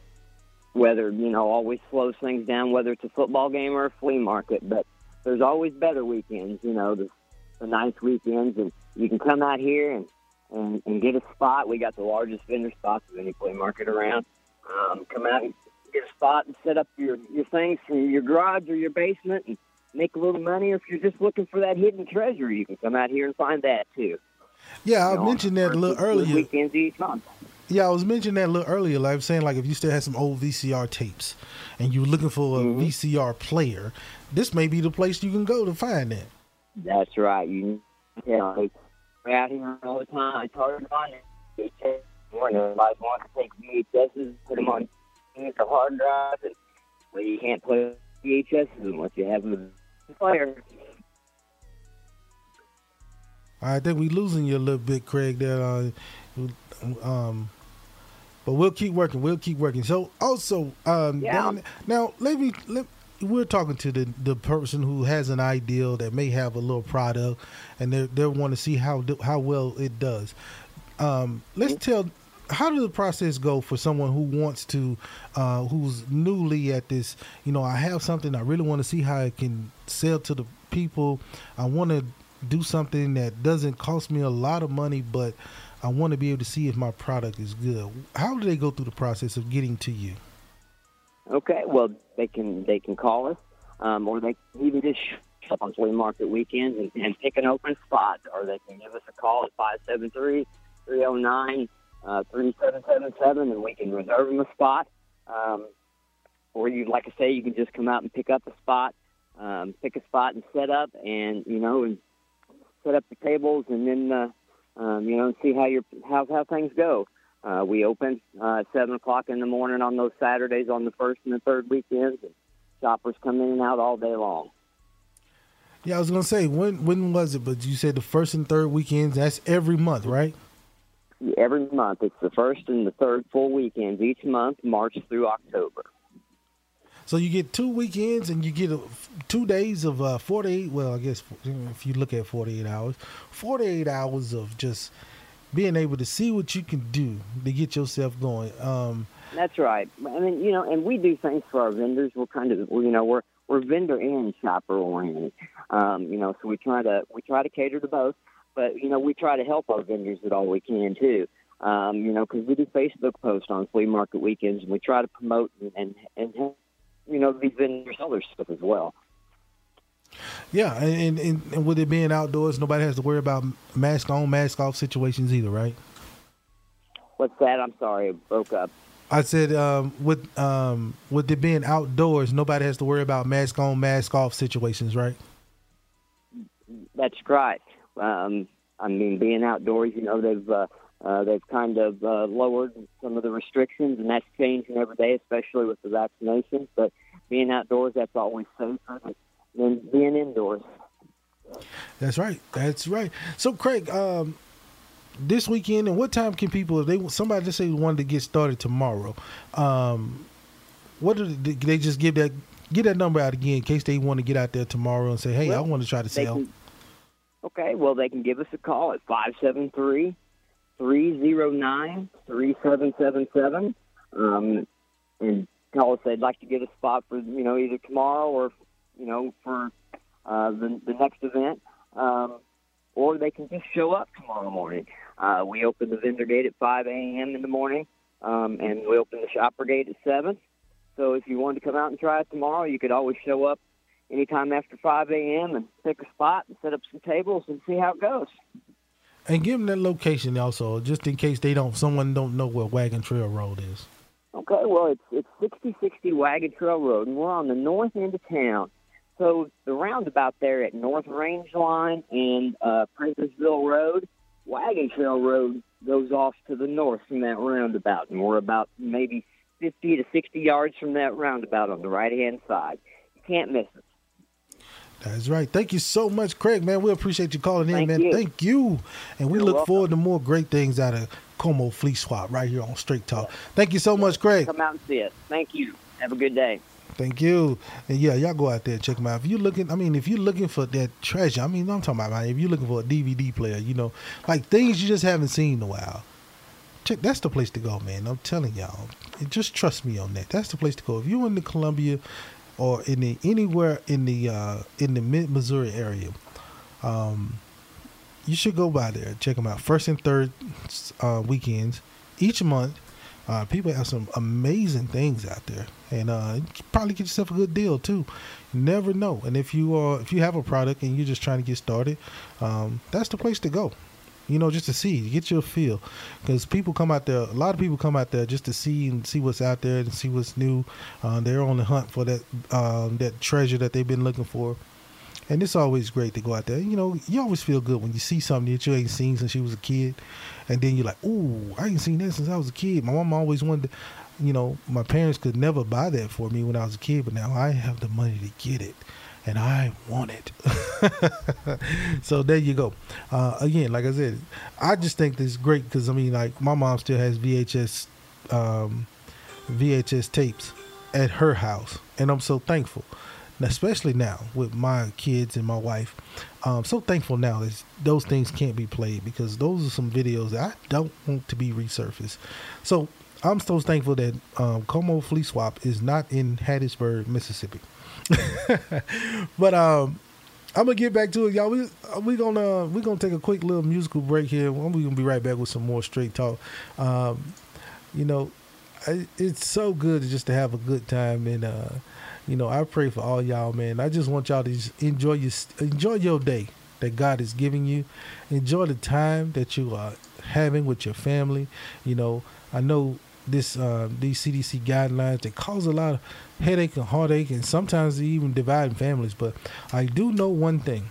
Speaker 9: weather, you know, always slows things down, whether it's a football game or a flea market. But there's always better weekends, you know, the, the nice weekends, and you can come out here and, and, and get a spot. We got the largest vendor spots of any flea market around. Um, come out and get a spot and set up your, your things from your garage or your basement and make a little money. Or if you're just looking for that hidden treasure, you can come out here and find that too.
Speaker 2: Yeah, I
Speaker 9: You know,
Speaker 2: mentioned that a little earlier.
Speaker 9: Weekends each month.
Speaker 2: Yeah, I was mentioning that a little earlier. Like I was saying, like if you still had some old VCR tapes and you're looking for a
Speaker 9: Mm-hmm.
Speaker 2: VCR player, this may be the place you can go to find that.
Speaker 9: That's right. You, you know, we're out here all the time. It's hard to find it. VHS. Morning, everybody wants to take VHSs, put them on the hard drive, and well, you can't play VHSs unless you have a player.
Speaker 2: I think we're losing you a little bit, Craig. There, uh, um, But we'll keep working. We'll keep working. So also, um,
Speaker 9: Yeah.
Speaker 2: down- now let me let. We're talking to the the person who has an ideal that may have a little product, and they they want to see how how well it does. Um, let's tell. How does the process go for someone who wants to, uh, who's newly at this? You know, I have something. I really want to see how it can sell to the people. I want to do something that doesn't cost me a lot of money, but I want to be able to see if my product is good. How do they go through the process of getting to you?
Speaker 9: Okay, well they can they can call us, um, or they can even just show up on flea market weekends and, and pick an open spot, or they can give us a call at 573-309-3777, and we can reserve them a spot. Um, or you, like I say, you can just come out and pick up a spot, um, pick a spot and set up, and you know, and set up the tables, and then uh, um, you know, and see how your how how things go. Uh, we open uh, at seven o'clock in the morning on those Saturdays on the first and the third weekends, and shoppers come in and out all day long.
Speaker 2: Yeah, I was gonna say when when was it? But you said the first and third weekends. That's every month, right?
Speaker 9: Every month, it's the first and the third full weekends each month, March through October.
Speaker 2: So you get two weekends and you get a, two days of uh, 48. Well, I guess if you look at 48 hours, 48 hours of just being able to see what you can do to get yourself going. Um,
Speaker 9: That's right. I mean, you know, and we do things for our vendors. We're kind of, you know, we're we're vendor and shopper oriented. Um, you know, so we try to we try to cater to both, but you know, we try to help our vendors at all we can too. Um, you know, because we do Facebook posts on flea market weekends, and we try to promote and and, and help, you know these vendors sell their stuff as well.
Speaker 2: yeah, and, and and with it being outdoors, nobody has to worry about mask on, mask off situations either, right?
Speaker 9: What's that? I'm sorry, it broke up.
Speaker 2: I said um, with um, with it being outdoors, nobody has to worry about mask on, mask off situations, right?
Speaker 9: That's right. Um, I mean, being outdoors, you know, they've uh, uh, they've kind of uh, lowered some of the restrictions, and that's changing every day, especially with the vaccinations. But being outdoors, that's always safer than being indoors.
Speaker 2: That's right. That's right. So, Craig, um, this weekend, and what time can people, if they somebody just say they wanted to get started tomorrow, um, what do they, they just give that get that number out again in case they want to get out there tomorrow and say, hey, I want to try to sell.
Speaker 9: can- Okay, well, they can give us a call at 573 309 3777 um, and tell us they'd like to get a spot for, you know, either tomorrow or, you know, for uh, the, the next event. Um, or they can just show up tomorrow morning. Uh, we open the vendor gate at 5 a.m. in the morning, um, and we open the shopper gate at 7. So if you wanted to come out and try it tomorrow, you could always show up anytime after 5 a.m. and pick a spot and set up some tables and see how it goes.
Speaker 2: And give them that location also, just in case they don't, someone don't know where Wagon Trail Road is.
Speaker 9: Okay, well, it's it's 6060 Wagon Trail Road, and we're on the north end of town. So the roundabout there at North Range Line and uh, Prathersville Road, Wagon Trail Road goes off to the north from that roundabout, and we're about maybe 50 to 60 yards from that roundabout on the right hand side. You can't miss it.
Speaker 2: That's right. Thank you so much, Craig, man. We appreciate you calling in,
Speaker 9: Thank
Speaker 2: man.
Speaker 9: you.
Speaker 2: Thank you. And we
Speaker 9: You're
Speaker 2: look
Speaker 9: welcome.
Speaker 2: forward to more great things out of Como Flea Swap right here on Straight Talk. Thank you so much, Craig.
Speaker 9: Come out and see it. Thank you. Have a good day.
Speaker 2: Thank you. And yeah, y'all go out there and check them out. If you're looking, I mean, if you're looking for that treasure, I mean, I'm talking about, man, if you're looking for a DVD player, you know, like things you just haven't seen in a while, check. That's the place to go, man. I'm telling y'all. Just trust me on that. That's the place to go. If you're in the Columbia or in the anywhere in the uh, in the mid Missouri area, um, you should go by there. Check them out. First and third uh, weekends each month. Uh, people have some amazing things out there, and uh, probably get yourself a good deal too. You never know. And if you are, if you have a product and you're just trying to get started, um, that's the place to go. You know, just to see, get your feel, because people come out there. A lot of people come out there just to see and see what's out there and see what's new. Uh, they're on the hunt for that um, that treasure that they've been looking for. And it's always great to go out there. You know, you always feel good when you see something that you ain't seen since you was a kid, and then you're like, "Ooh, I ain't seen that since I was a kid." My mom always wanted, to, you know, my parents could never buy that for me when I was a kid, but now I have the money to get it, and I want it. (laughs) so there you go. Uh, again, like I said, I just think this is great because I mean, like my mom still has VHS um, VHS tapes at her house, and I'm so thankful. Especially now with my kids and my wife, I'm so thankful now that those things can't be played because those are some videos that I don't want to be resurfaced. So I'm so thankful that um, Como Flea Swap is not in Hattiesburg, Mississippi. (laughs) but um, I'm gonna get back to it, y'all. We we gonna we gonna take a quick little musical break here. We're gonna be right back with some more straight talk. Um, you know, I, it's so good just to have a good time, and uh, you know, I pray for all y'all, man. I just want y'all to enjoy your enjoy your day that God is giving you. Enjoy the time that you are having with your family. You know, I know this uh, these CDC guidelines that cause a lot of headache and heartache, and sometimes even divide families. But I do know one thing: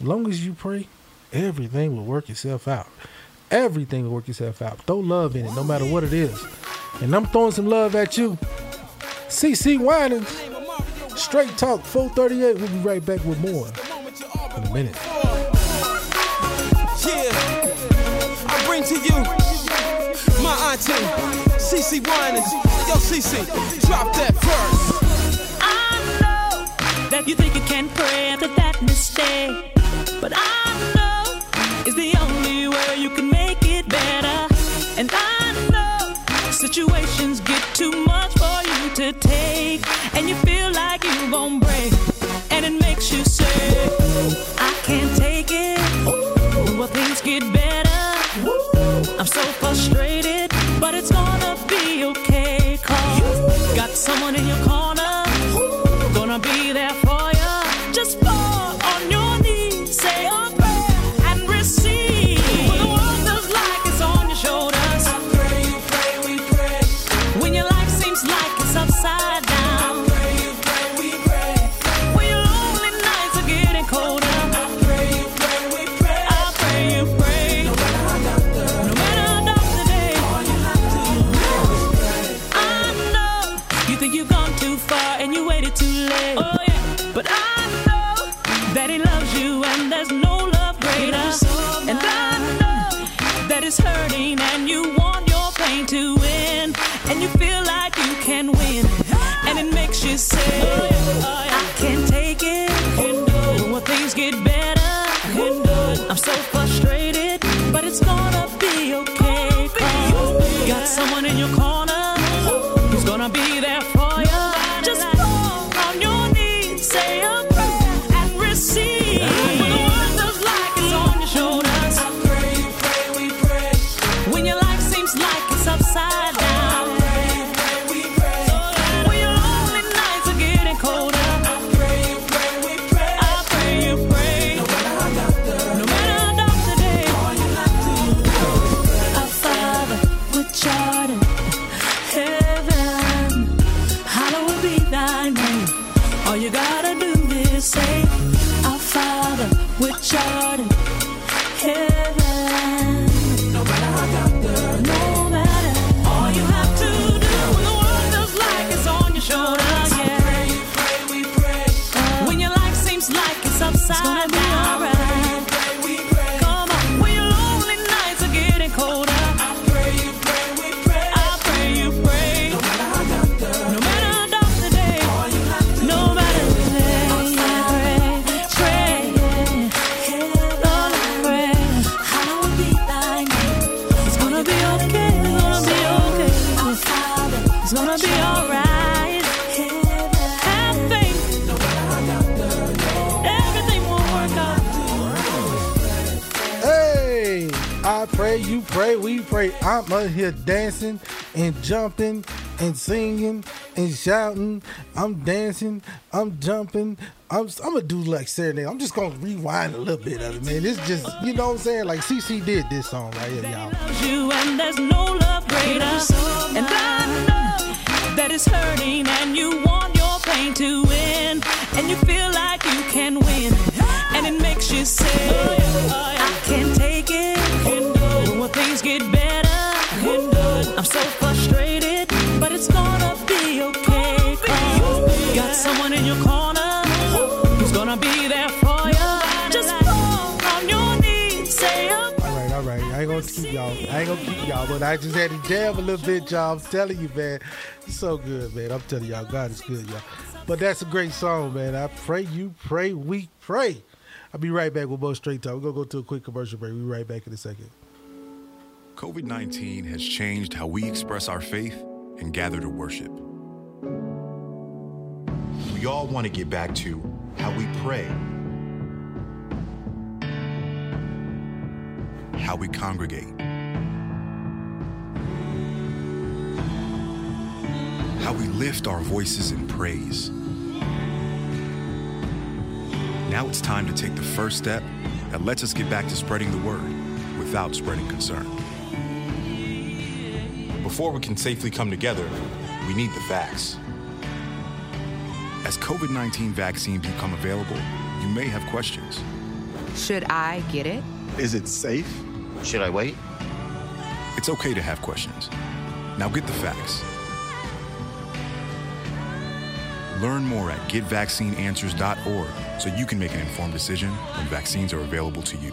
Speaker 2: as long as you pray, everything will work itself out. Everything will work itself out. Throw love in it, no matter what it is. And I'm throwing some love at you. CeCe Winans, Straight Talk 438. We'll be right back with more in a minute.
Speaker 10: Yeah, I bring to you my auntie, CeCe Winans. Yo, CeCe, drop that first.
Speaker 11: I know that you think you can pray after that mistake, but I know it's the only way you can make it better. And I know situations get too much for you to take, and you feel like you gon' break, and it makes you say, I can't take it. Will things get better? I'm so frustrated, that it's hurting and you want your pain to win, and you feel like you can win, and it makes you say, I can't
Speaker 2: here dancing and jumping and singing and shouting. I'm dancing, I'm jumping. I'm, I'm gonna do like Saturday. I'm just gonna rewind a little bit of it, man. It's just, you know what I'm saying? Like CeCe did this song right here, y'all.
Speaker 11: you and there's no love greater. And I know that it's hurting and you want your pain to win. And you feel like you can win. And it makes you say, oh, oh, I can't take it. When things get gonna
Speaker 2: keep y'all. I ain't gonna keep y'all, but I just had to jam a little bit, y'all. I'm telling you, man. It's so good, man. I'm telling y'all, God is good, y'all. But that's a great song, man. I pray you pray, we pray. I'll be right back with more straight talk. We're gonna go to a quick commercial break. We'll be right back in a second.
Speaker 12: COVID 19 has changed how we express our faith and gather to worship. We all want to get back to how we pray, how we congregate, how we lift our voices in praise. Now it's time to take the first step that lets us get back to spreading the word without spreading concern. Before we can safely come together, we need the facts. As COVID 19 vaccines become available, you may have questions.
Speaker 13: Should I get it?
Speaker 12: Is it safe? Should I wait? It's okay to have questions. Now get the facts. Learn more at getvaccineanswers.org so you can make an informed decision when vaccines are available to you.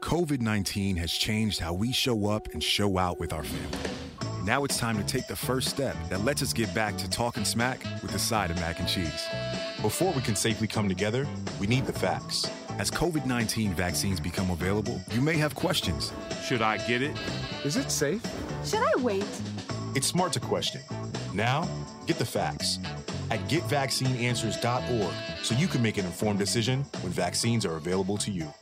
Speaker 12: COVID 19 has changed how we show up and show out with our family. Now it's time to take the first step that lets us get back to talking smack with a side of mac and cheese. Before we can safely come together, we need the facts. As COVID 19 vaccines become available, you may have questions. Should I get it? Is it safe?
Speaker 5: Should I wait?
Speaker 12: It's smart to question. Now, get the facts at getvaccineanswers.org so you can make an informed decision when vaccines are available to you.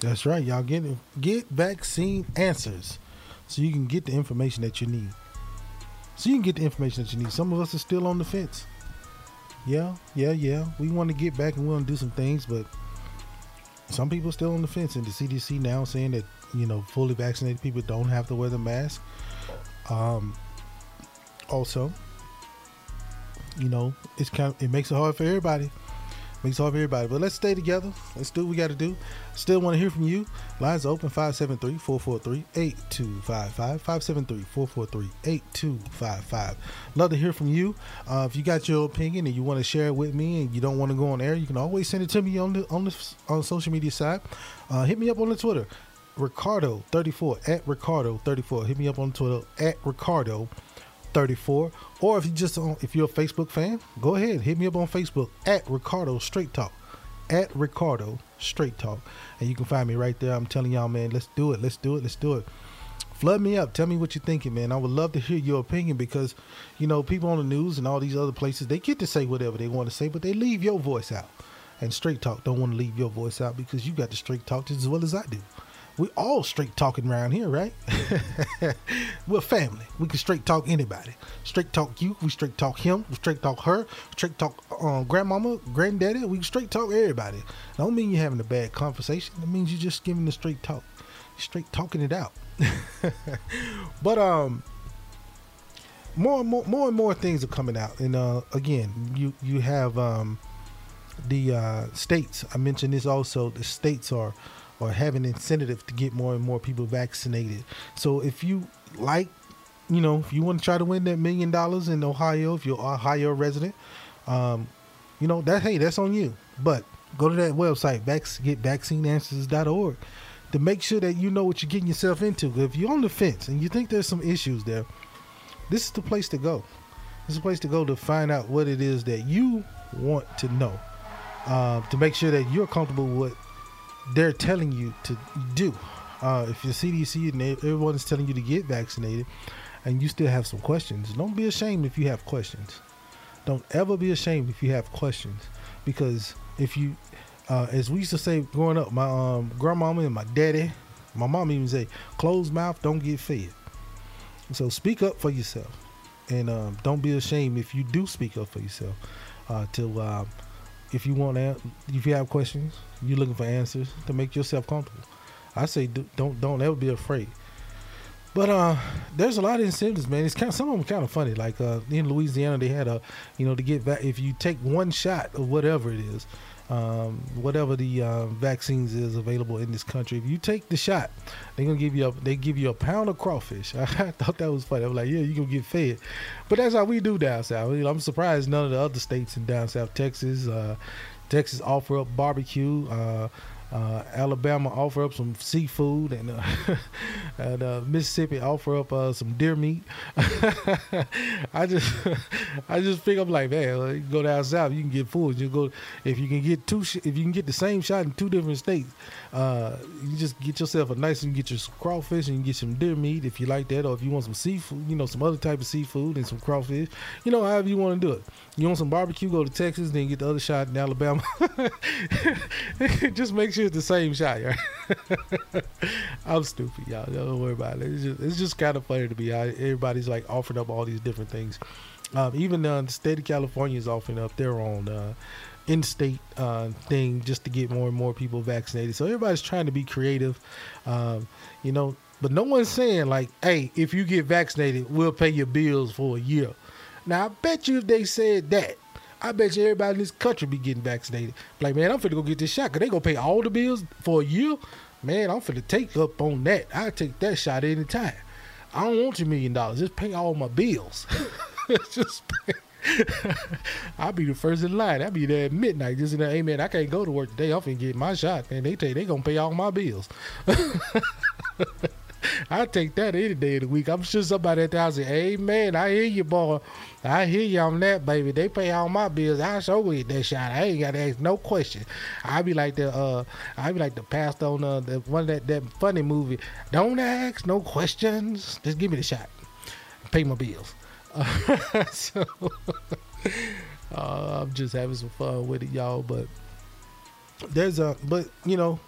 Speaker 2: That's right, y'all. Get get vaccine answers, so you can get the information that you need. So you can get the information that you need. Some of us are still on the fence. Yeah, yeah, yeah. We want to get back and we want to do some things, but some people are still on the fence. And the CDC now saying that you know fully vaccinated people don't have to wear the mask. Um, also, you know, it's kind of, it makes it hard for everybody. Makes it hard for everybody. But let's stay together. Let's do what we got to do. Still want to hear from you. Lines open 573 443 8255. 573 443 8255. Love to hear from you. Uh, if you got your opinion and you want to share it with me and you don't want to go on air, you can always send it to me on the on the on the social media side. Uh, hit me up on the Twitter. Ricardo34 at Ricardo34. Hit me up on Twitter at Ricardo 34 or if you just if you're a facebook fan go ahead hit me up on facebook at ricardo straight talk at ricardo straight talk. And you can find me right there. I'm telling y'all man let's do it let's do it let's do it. Flood me up tell me what you're thinking man. I would love to hear your opinion because you know people on the news and all these other places they get to say whatever they want to say but they leave your voice out. And straight talk don't want to leave your voice out because you got the straight talk just as well as i do we all straight talking around here, right? (laughs) We're family. We can straight talk anybody. Straight talk you. We straight talk him. We straight talk her. Straight talk um, grandmama, granddaddy. We straight talk everybody. Don't mean you're having a bad conversation. It means you're just giving the straight talk. Straight talking it out. (laughs) but um, more and more, more and more things are coming out. And uh, again, you you have um, the uh, states. I mentioned this also. The states are or have an incentive to get more and more people vaccinated. So if you like, you know, if you want to try to win that million dollars in Ohio, if you're Ohio resident, um, you know that hey, that's on you. But go to that website, vac- getvaccineanswers.org, to make sure that you know what you're getting yourself into. If you're on the fence and you think there's some issues there, this is the place to go. This is the place to go to find out what it is that you want to know. Uh, to make sure that you're comfortable with they're telling you to do. Uh, if the CDC and everyone is telling you to get vaccinated, and you still have some questions, don't be ashamed if you have questions. Don't ever be ashamed if you have questions, because if you, uh, as we used to say growing up, my um, grandmama and my daddy, my mom even say, "Closed mouth don't get fed." So speak up for yourself, and um, don't be ashamed if you do speak up for yourself. Uh, uh, if you want to, if you have questions, you're looking for answers to make yourself comfortable. I say don't don't ever be afraid. But uh, there's a lot of incentives, man. It's kind of, some of them kind of funny. Like uh, in Louisiana, they had a, you know, to get back if you take one shot of whatever it is, um, whatever the uh, vaccines is available in this country. If you take the shot, they're gonna give you a they give you a pound of crawfish. (laughs) I thought that was funny. I was like, yeah, you gonna get fed, but that's how we do down south. I'm surprised none of the other states in down south, Texas, uh, Texas offer up barbecue. Uh, uh, Alabama offer up some seafood, and, uh, (laughs) and uh, Mississippi offer up uh, some deer meat. (laughs) I just, (laughs) I just think I'm like, man, well, you go down south, you can get food. You go if you can get two, if you can get the same shot in two different states, uh, you just get yourself a nice and get your crawfish and you get some deer meat if you like that, or if you want some seafood, you know, some other type of seafood and some crawfish, you know, however you want to do it. You want some barbecue, go to Texas, then get the other shot in Alabama. (laughs) just make sure it's the same shot. (laughs) I'm stupid, y'all. Don't worry about it. It's just, it's just kind of funny to. How everybody's like offering up all these different things. Um, even uh, the state of California is offering up their own uh, in-state uh, thing just to get more and more people vaccinated. So everybody's trying to be creative, um, you know. But no one's saying like, "Hey, if you get vaccinated, we'll pay your bills for a year." Now I bet you if they said that, I bet you everybody in this country be getting vaccinated. Like, man, I'm finna go get this shot because they gonna pay all the bills for a year. Man, I'm finna take up on that. I take that shot anytime. I don't want your million dollars. Just pay all my bills. (laughs) just pay. (laughs) I'll be the first in line. I'll be there at midnight. Just in there, hey man, I can't go to work today. I'm finna get my shot, man. They take they gonna pay all my bills. (laughs) I take that any day of the week. I'm sure somebody at the house say, "Hey man, I hear you, boy. I hear you on that, baby. They pay all my bills. I show get that shot. I ain't got to ask no question. I be like the uh, I be like the pastor on uh, the one that that funny movie. Don't ask no questions. Just give me the shot. Pay my bills. (laughs) So (laughs) uh, I'm just having some fun with it, y'all. But there's a, but you know,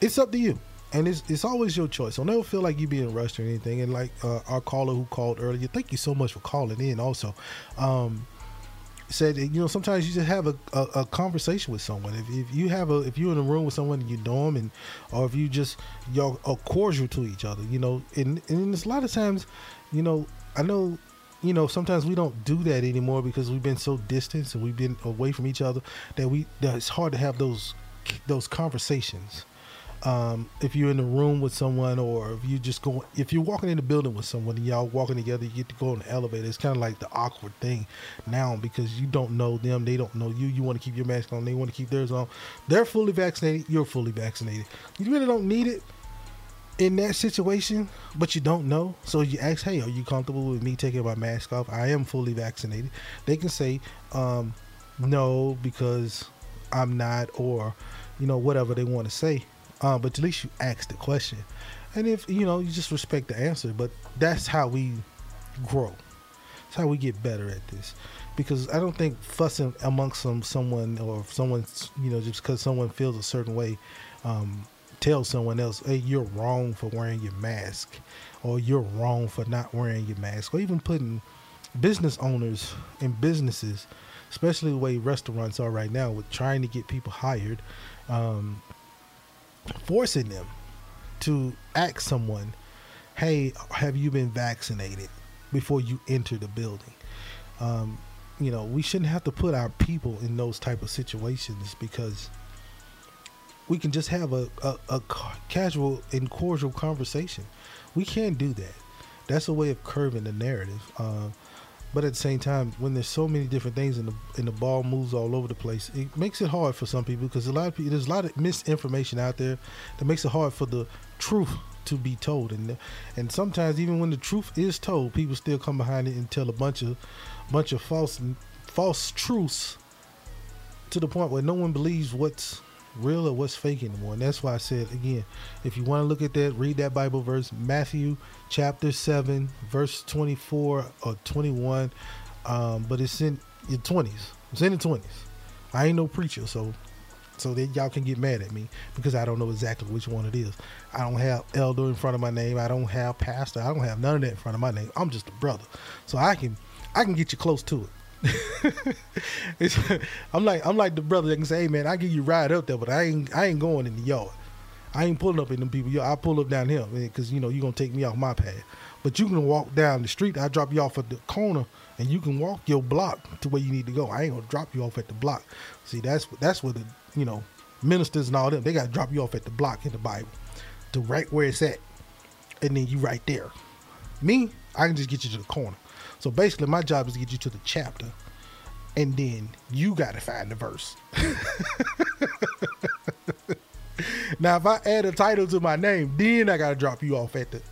Speaker 2: it's up to you and it's it's always your choice. So never feel like you being rushed or anything. And like uh, our caller who called earlier, thank you so much for calling in. Also, um, said you know sometimes you just have a, a, a conversation with someone. If, if you have a if you're in a room with someone and you know them, and or if you just y'all are cordial to each other, you know, and and a lot of times, you know, I know. You know, sometimes we don't do that anymore because we've been so distant and we've been away from each other that we that it's hard to have those those conversations. Um, if you're in a room with someone or if you just go if you're walking in the building with someone and y'all walking together you get to go in the elevator. It's kind of like the awkward thing now because you don't know them. They don't know you. You want to keep your mask on. They want to keep theirs on. They're fully vaccinated. You're fully vaccinated. You really don't need it in that situation but you don't know so you ask hey are you comfortable with me taking my mask off i am fully vaccinated they can say um, no because i'm not or you know whatever they want to say uh, but at least you ask the question. And if you know, you just respect the answer. But that's how we grow. That's how we get better at this. Because I don't think fussing amongst some someone or someone you know just because someone feels a certain way, um, tell someone else, hey, you're wrong for wearing your mask, or you're wrong for not wearing your mask, or even putting business owners and businesses, especially the way restaurants are right now, with trying to get people hired. Um, forcing them to ask someone, "Hey, have you been vaccinated?" before you enter the building. Um, you know, we shouldn't have to put our people in those type of situations because we can just have a, a, a casual and cordial conversation. We can't do that. That's a way of curving the narrative. Um, but at the same time, when there's so many different things and the and the ball moves all over the place, it makes it hard for some people because a lot of people there's a lot of misinformation out there that makes it hard for the truth to be told and and sometimes even when the truth is told, people still come behind it and tell a bunch of bunch of false false truths to the point where no one believes what's real or what's fake anymore. And that's why I said again, if you want to look at that, read that Bible verse, Matthew chapter seven, verse twenty four or twenty one. Um, but it's in your twenties. It's in the twenties. I ain't no preacher, so so that y'all can get mad at me because I don't know exactly which one it is. I don't have elder in front of my name. I don't have pastor. I don't have none of that in front of my name. I'm just a brother. So I can I can get you close to it. (laughs) I'm like I'm like the brother that can say, "Hey man, I give you ride up there, but I ain't I ain't going in the yard. I ain't pulling up in them people. I pull up down here because you know you're gonna take me off my path. But you can walk down the street. I drop you off at the corner, and you can walk your block to where you need to go. I ain't gonna drop you off at the block. See, that's that's what the you know ministers and all them. They got to drop you off at the block in the Bible, to right where it's at, and then you right there. Me, I can just get you to the corner. So basically, my job is to get you to the chapter, and then you got to find the verse. (laughs) now, if I add a title to my name, then I got to drop you off at the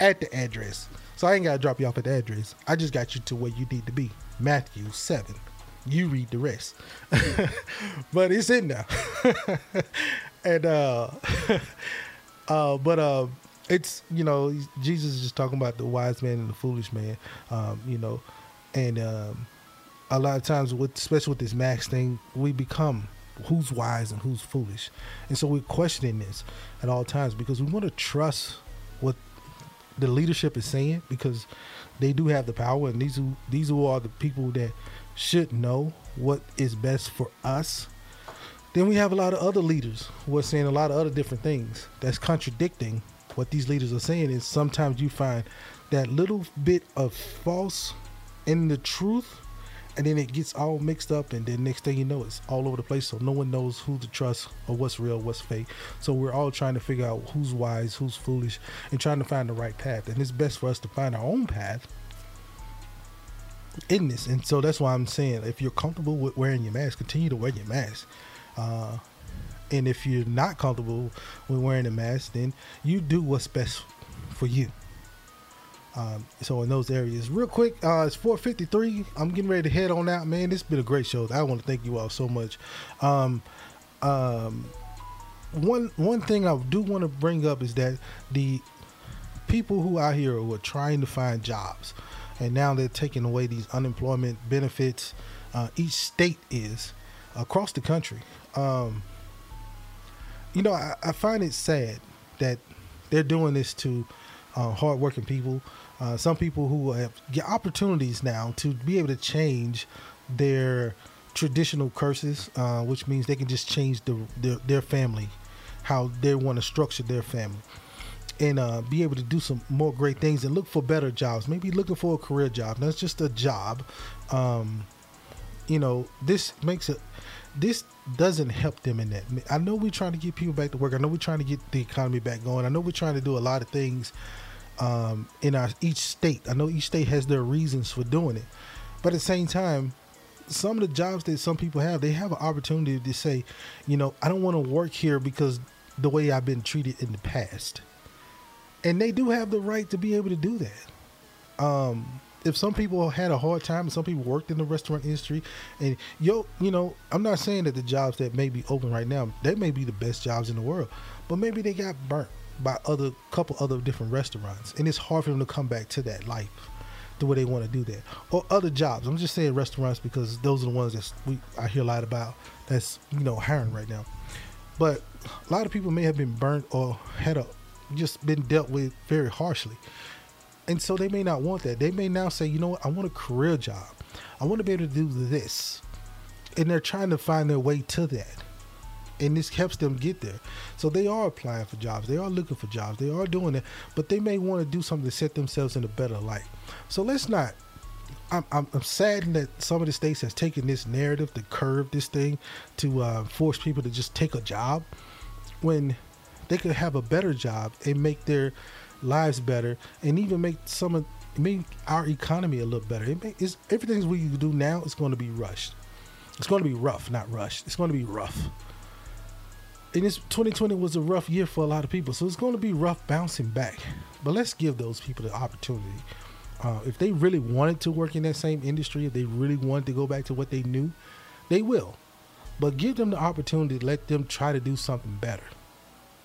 Speaker 2: at the address. So I ain't got to drop you off at the address. I just got you to where you need to be. Matthew seven. You read the rest, (laughs) but it's in there. (laughs) and uh, uh, but uh, it's you know Jesus is just talking about the wise man and the foolish man. Um, you know, and um, a lot of times with especially with this max thing, we become who's wise and who's foolish, and so we're questioning this at all times because we want to trust what the leadership is saying because they do have the power and these who these who are the people that should know what is best for us then we have a lot of other leaders who are saying a lot of other different things that's contradicting what these leaders are saying is sometimes you find that little bit of false in the truth and then it gets all mixed up and then next thing you know it's all over the place. So no one knows who to trust or what's real what's fake. So we're all trying to figure out who's wise who's foolish and trying to find the right path. And it's best for us to find our own path in this. And so that's why i'm saying if you're comfortable with wearing your mask continue to wear your mask. Uh, and if you're not comfortable with wearing a mask then you do what's best for you um, so in those areas, real quick, uh, it's 4:53. I'm getting ready to head on out, man. This has been a great show. I want to thank you all so much. Um, um, one one thing I do want to bring up is that the people who out here who are trying to find jobs, and now they're taking away these unemployment benefits. Uh, each state is across the country. Um, you know, I, I find it sad that they're doing this to uh, hardworking people. Uh, some people who have get opportunities now to be able to change their traditional curses, uh, which means they can just change the, their, their family, how they want to structure their family, and uh, be able to do some more great things and look for better jobs. Maybe looking for a career job. That's just a job. Um, you know, this makes it. This doesn't help them in that. I know we're trying to get people back to work. I know we're trying to get the economy back going. I know we're trying to do a lot of things um, in our each state. I know each state has their reasons for doing it, but at the same time, some of the jobs that some people have, they have an opportunity to say, you know, I don't want to work here because the way I've been treated in the past, and they do have the right to be able to do that. Um, if some people had a hard time and some people worked in the restaurant industry and yo you know i'm not saying that the jobs that may be open right now they may be the best jobs in the world but maybe they got burnt by other couple other different restaurants and it's hard for them to come back to that life the way they want to do that or other jobs. I'm just saying restaurants because those are the ones that we i hear a lot about that's you know hiring right now. But a lot of people may have been burnt or had a just been dealt with very harshly and so they may not want that they may now say you know what i want a career job i want to be able to do this and they're trying to find their way to that and this helps them get there. So they are applying for jobs. They are looking for jobs. They are doing it, but they may want to do something to set themselves in a better light. So let's not. I'm, I'm, I'm saddened that some of the states has taken this narrative to curve this thing to uh, force people to just take a job when they could have a better job and make their lives better and even make some of make our economy a little better. It may, it's, everything we do now is going to be rushed. It's going to be rough, not rushed. It's going to be rough and this 2020 was a rough year for a lot of people, so it's going to be rough bouncing back. But let's give those people the opportunity. Uh, if they really wanted to work in that same industry, if they really wanted to go back to what they knew, they will. But give them the opportunity to let them try to do something better,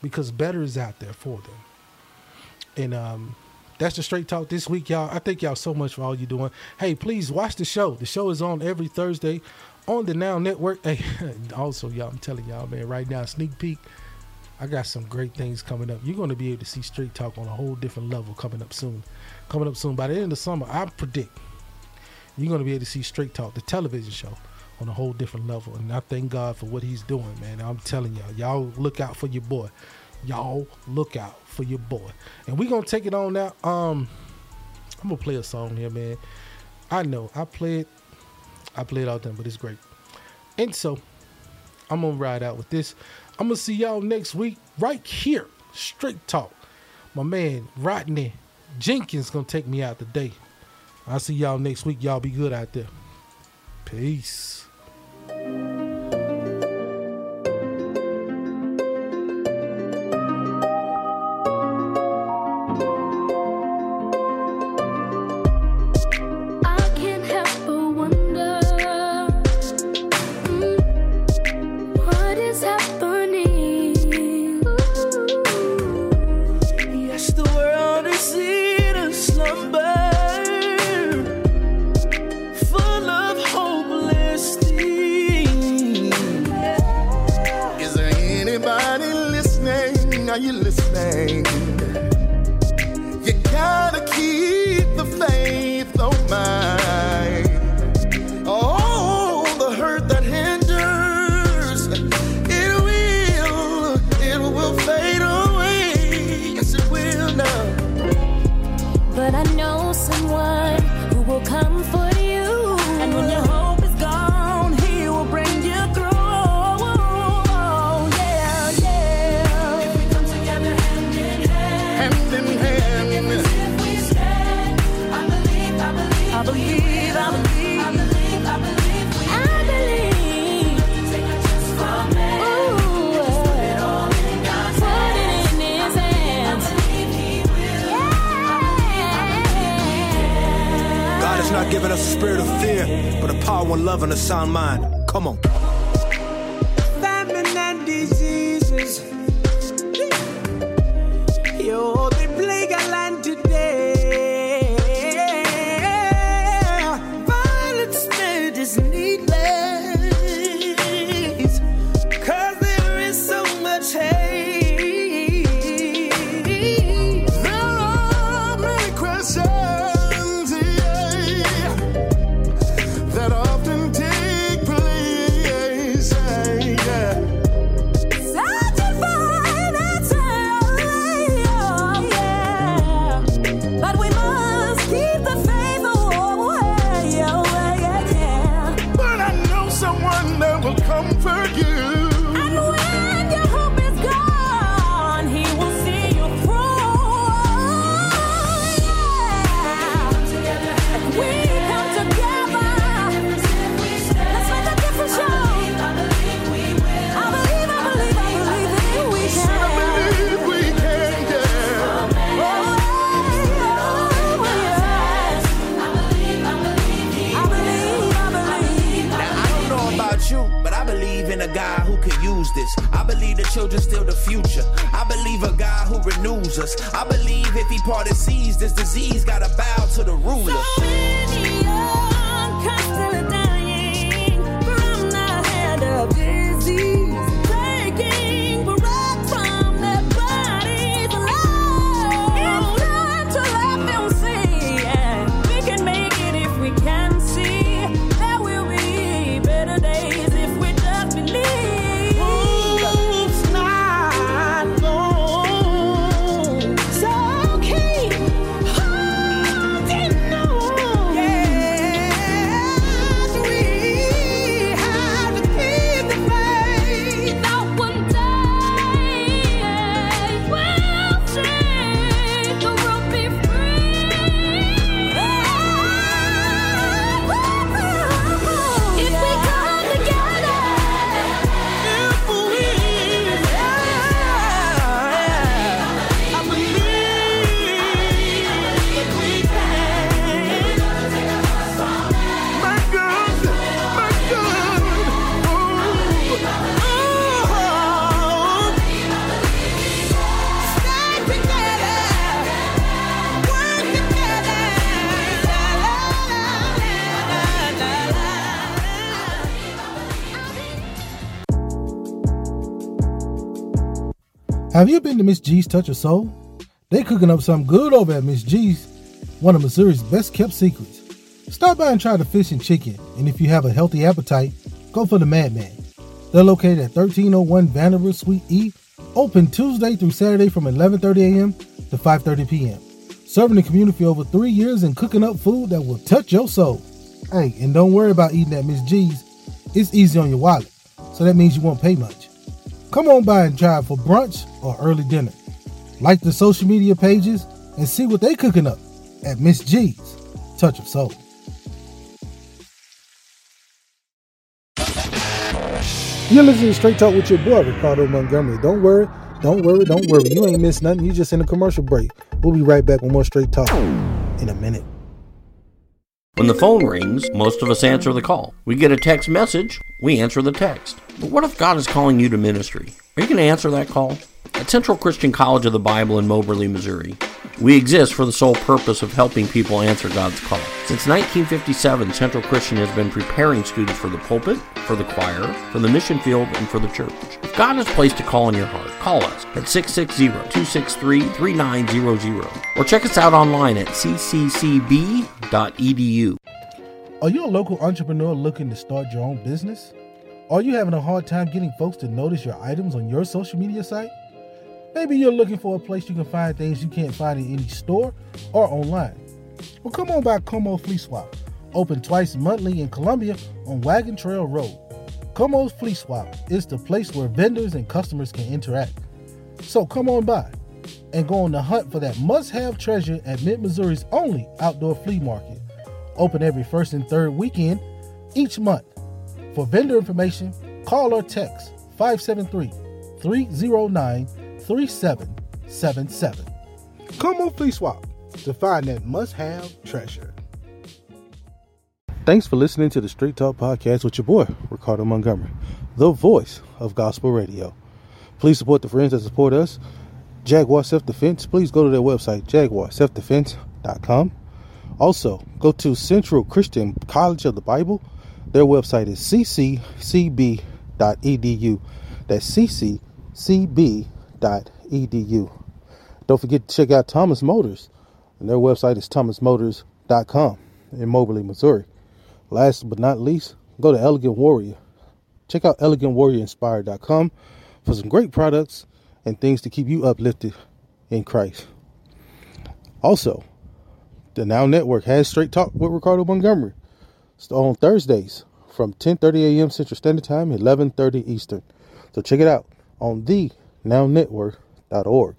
Speaker 2: because better is out there for them. And um, that's the straight talk this week, y'all. I thank y'all so much for all you're doing. Hey, please watch the show. The show is on every Thursday on the Now Network. (laughs) Hey, also, y'all, I'm telling y'all, man, right now, sneak peek. I got some great things coming up. You're going to be able to see Straight Talk on a whole different level coming up soon. Coming up soon. By the end of summer, I predict you're going to be able to see Straight Talk, the television show, on a whole different level. And I thank God for what He's doing, man. I'm telling y'all, y'all look out for your boy. Y'all look out for your boy. And we gonna take it on now. Um, I'm gonna play a song here, man. I know I played, I played all the time, but it's great. And so I'm gonna ride out with this. I'm gonna see y'all next week right here. Straight talk. My man Rodney Jenkins gonna take me out today. I'll see y'all next week. Y'all be good out there. Peace.
Speaker 14: Power and love and a sound mind. Come on.
Speaker 11: The
Speaker 15: still the future. I believe a God who renews us. I believe if he parted seas, this disease gotta bow to the ruler.
Speaker 11: So many young Constantly dying from the hand of disease,
Speaker 16: Have
Speaker 2: you been to Miss G's Touch of Soul? They cooking up something good over at Miss G's, one of Missouri's best kept secrets. Stop by and try the fish and chicken, and if you have a healthy appetite, go for the Madman. They're located at 1301 Vanderbilt Suite E, Open Tuesday through Saturday from 11:30 a.m. to 5:30 p.m. Serving the community for over three years and cooking up food that will touch your soul. Hey, and don't worry about eating at Miss G's. It's easy on your wallet, so that means you won't pay much. Come on by and it for brunch or early dinner. Like the social media pages and see what they cooking up at Miss G's. Touch of soul. You're listening to Straight Talk with your boy, Ricardo Montgomery. Don't worry, don't worry, don't worry. You ain't missed nothing. You just in a commercial break. We'll be right back with more Straight Talk in a minute.
Speaker 1: When the phone rings, most of us answer the call. We get a text message, we answer the text. But what if God is calling you to ministry? Are you going to answer that call? At Central Christian College of the Bible in Moberly, Missouri, we exist for the sole purpose of helping people answer God's call. Since 1957, Central Christian has been preparing students for the pulpit, for the choir, for the mission field, and for the church. If God has placed a call in your heart, call us at 660-263-3900 or check us out online at cccb.edu.
Speaker 2: Are you a local entrepreneur looking to start your own business? Are you having a hard time getting folks to notice your items on your social media site? Maybe you're looking for a place you can find things you can't find in any store or online. Well, come on by Como Flea Swap, open twice monthly in Columbia on Wagon Trail Road. Como's Flea Swap is the place where vendors and customers can interact. So come on by and go on the hunt for that must-have treasure at Mid Missouri's only outdoor flea market, open every first and third weekend each month. For vendor information, call or text 573 309 3777. Come on, Flea Swap to find that must have treasure. Thanks for listening to the Straight Talk Podcast with your boy, Ricardo Montgomery, the voice of gospel radio. Please support the friends that support us. Jaguar Self Defense, please go to their website, jaguarselfdefense.com. Also, go to Central Christian College of the Bible. Their website is cccb.edu. That's cccb.edu. Don't forget to check out Thomas Motors, and their website is thomasmotors.com in Moberly, Missouri. Last but not least, go to Elegant Warrior. Check out elegantwarriorinspired.com for some great products and things to keep you uplifted in Christ. Also, the Now Network has Straight Talk with Ricardo Montgomery. It's on Thursdays from 10:30 a.m. Central Standard Time, 11:30 Eastern. So check it out on the nownetwork.org.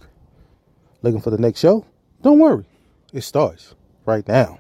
Speaker 2: Looking for the next show? Don't worry. It starts right now.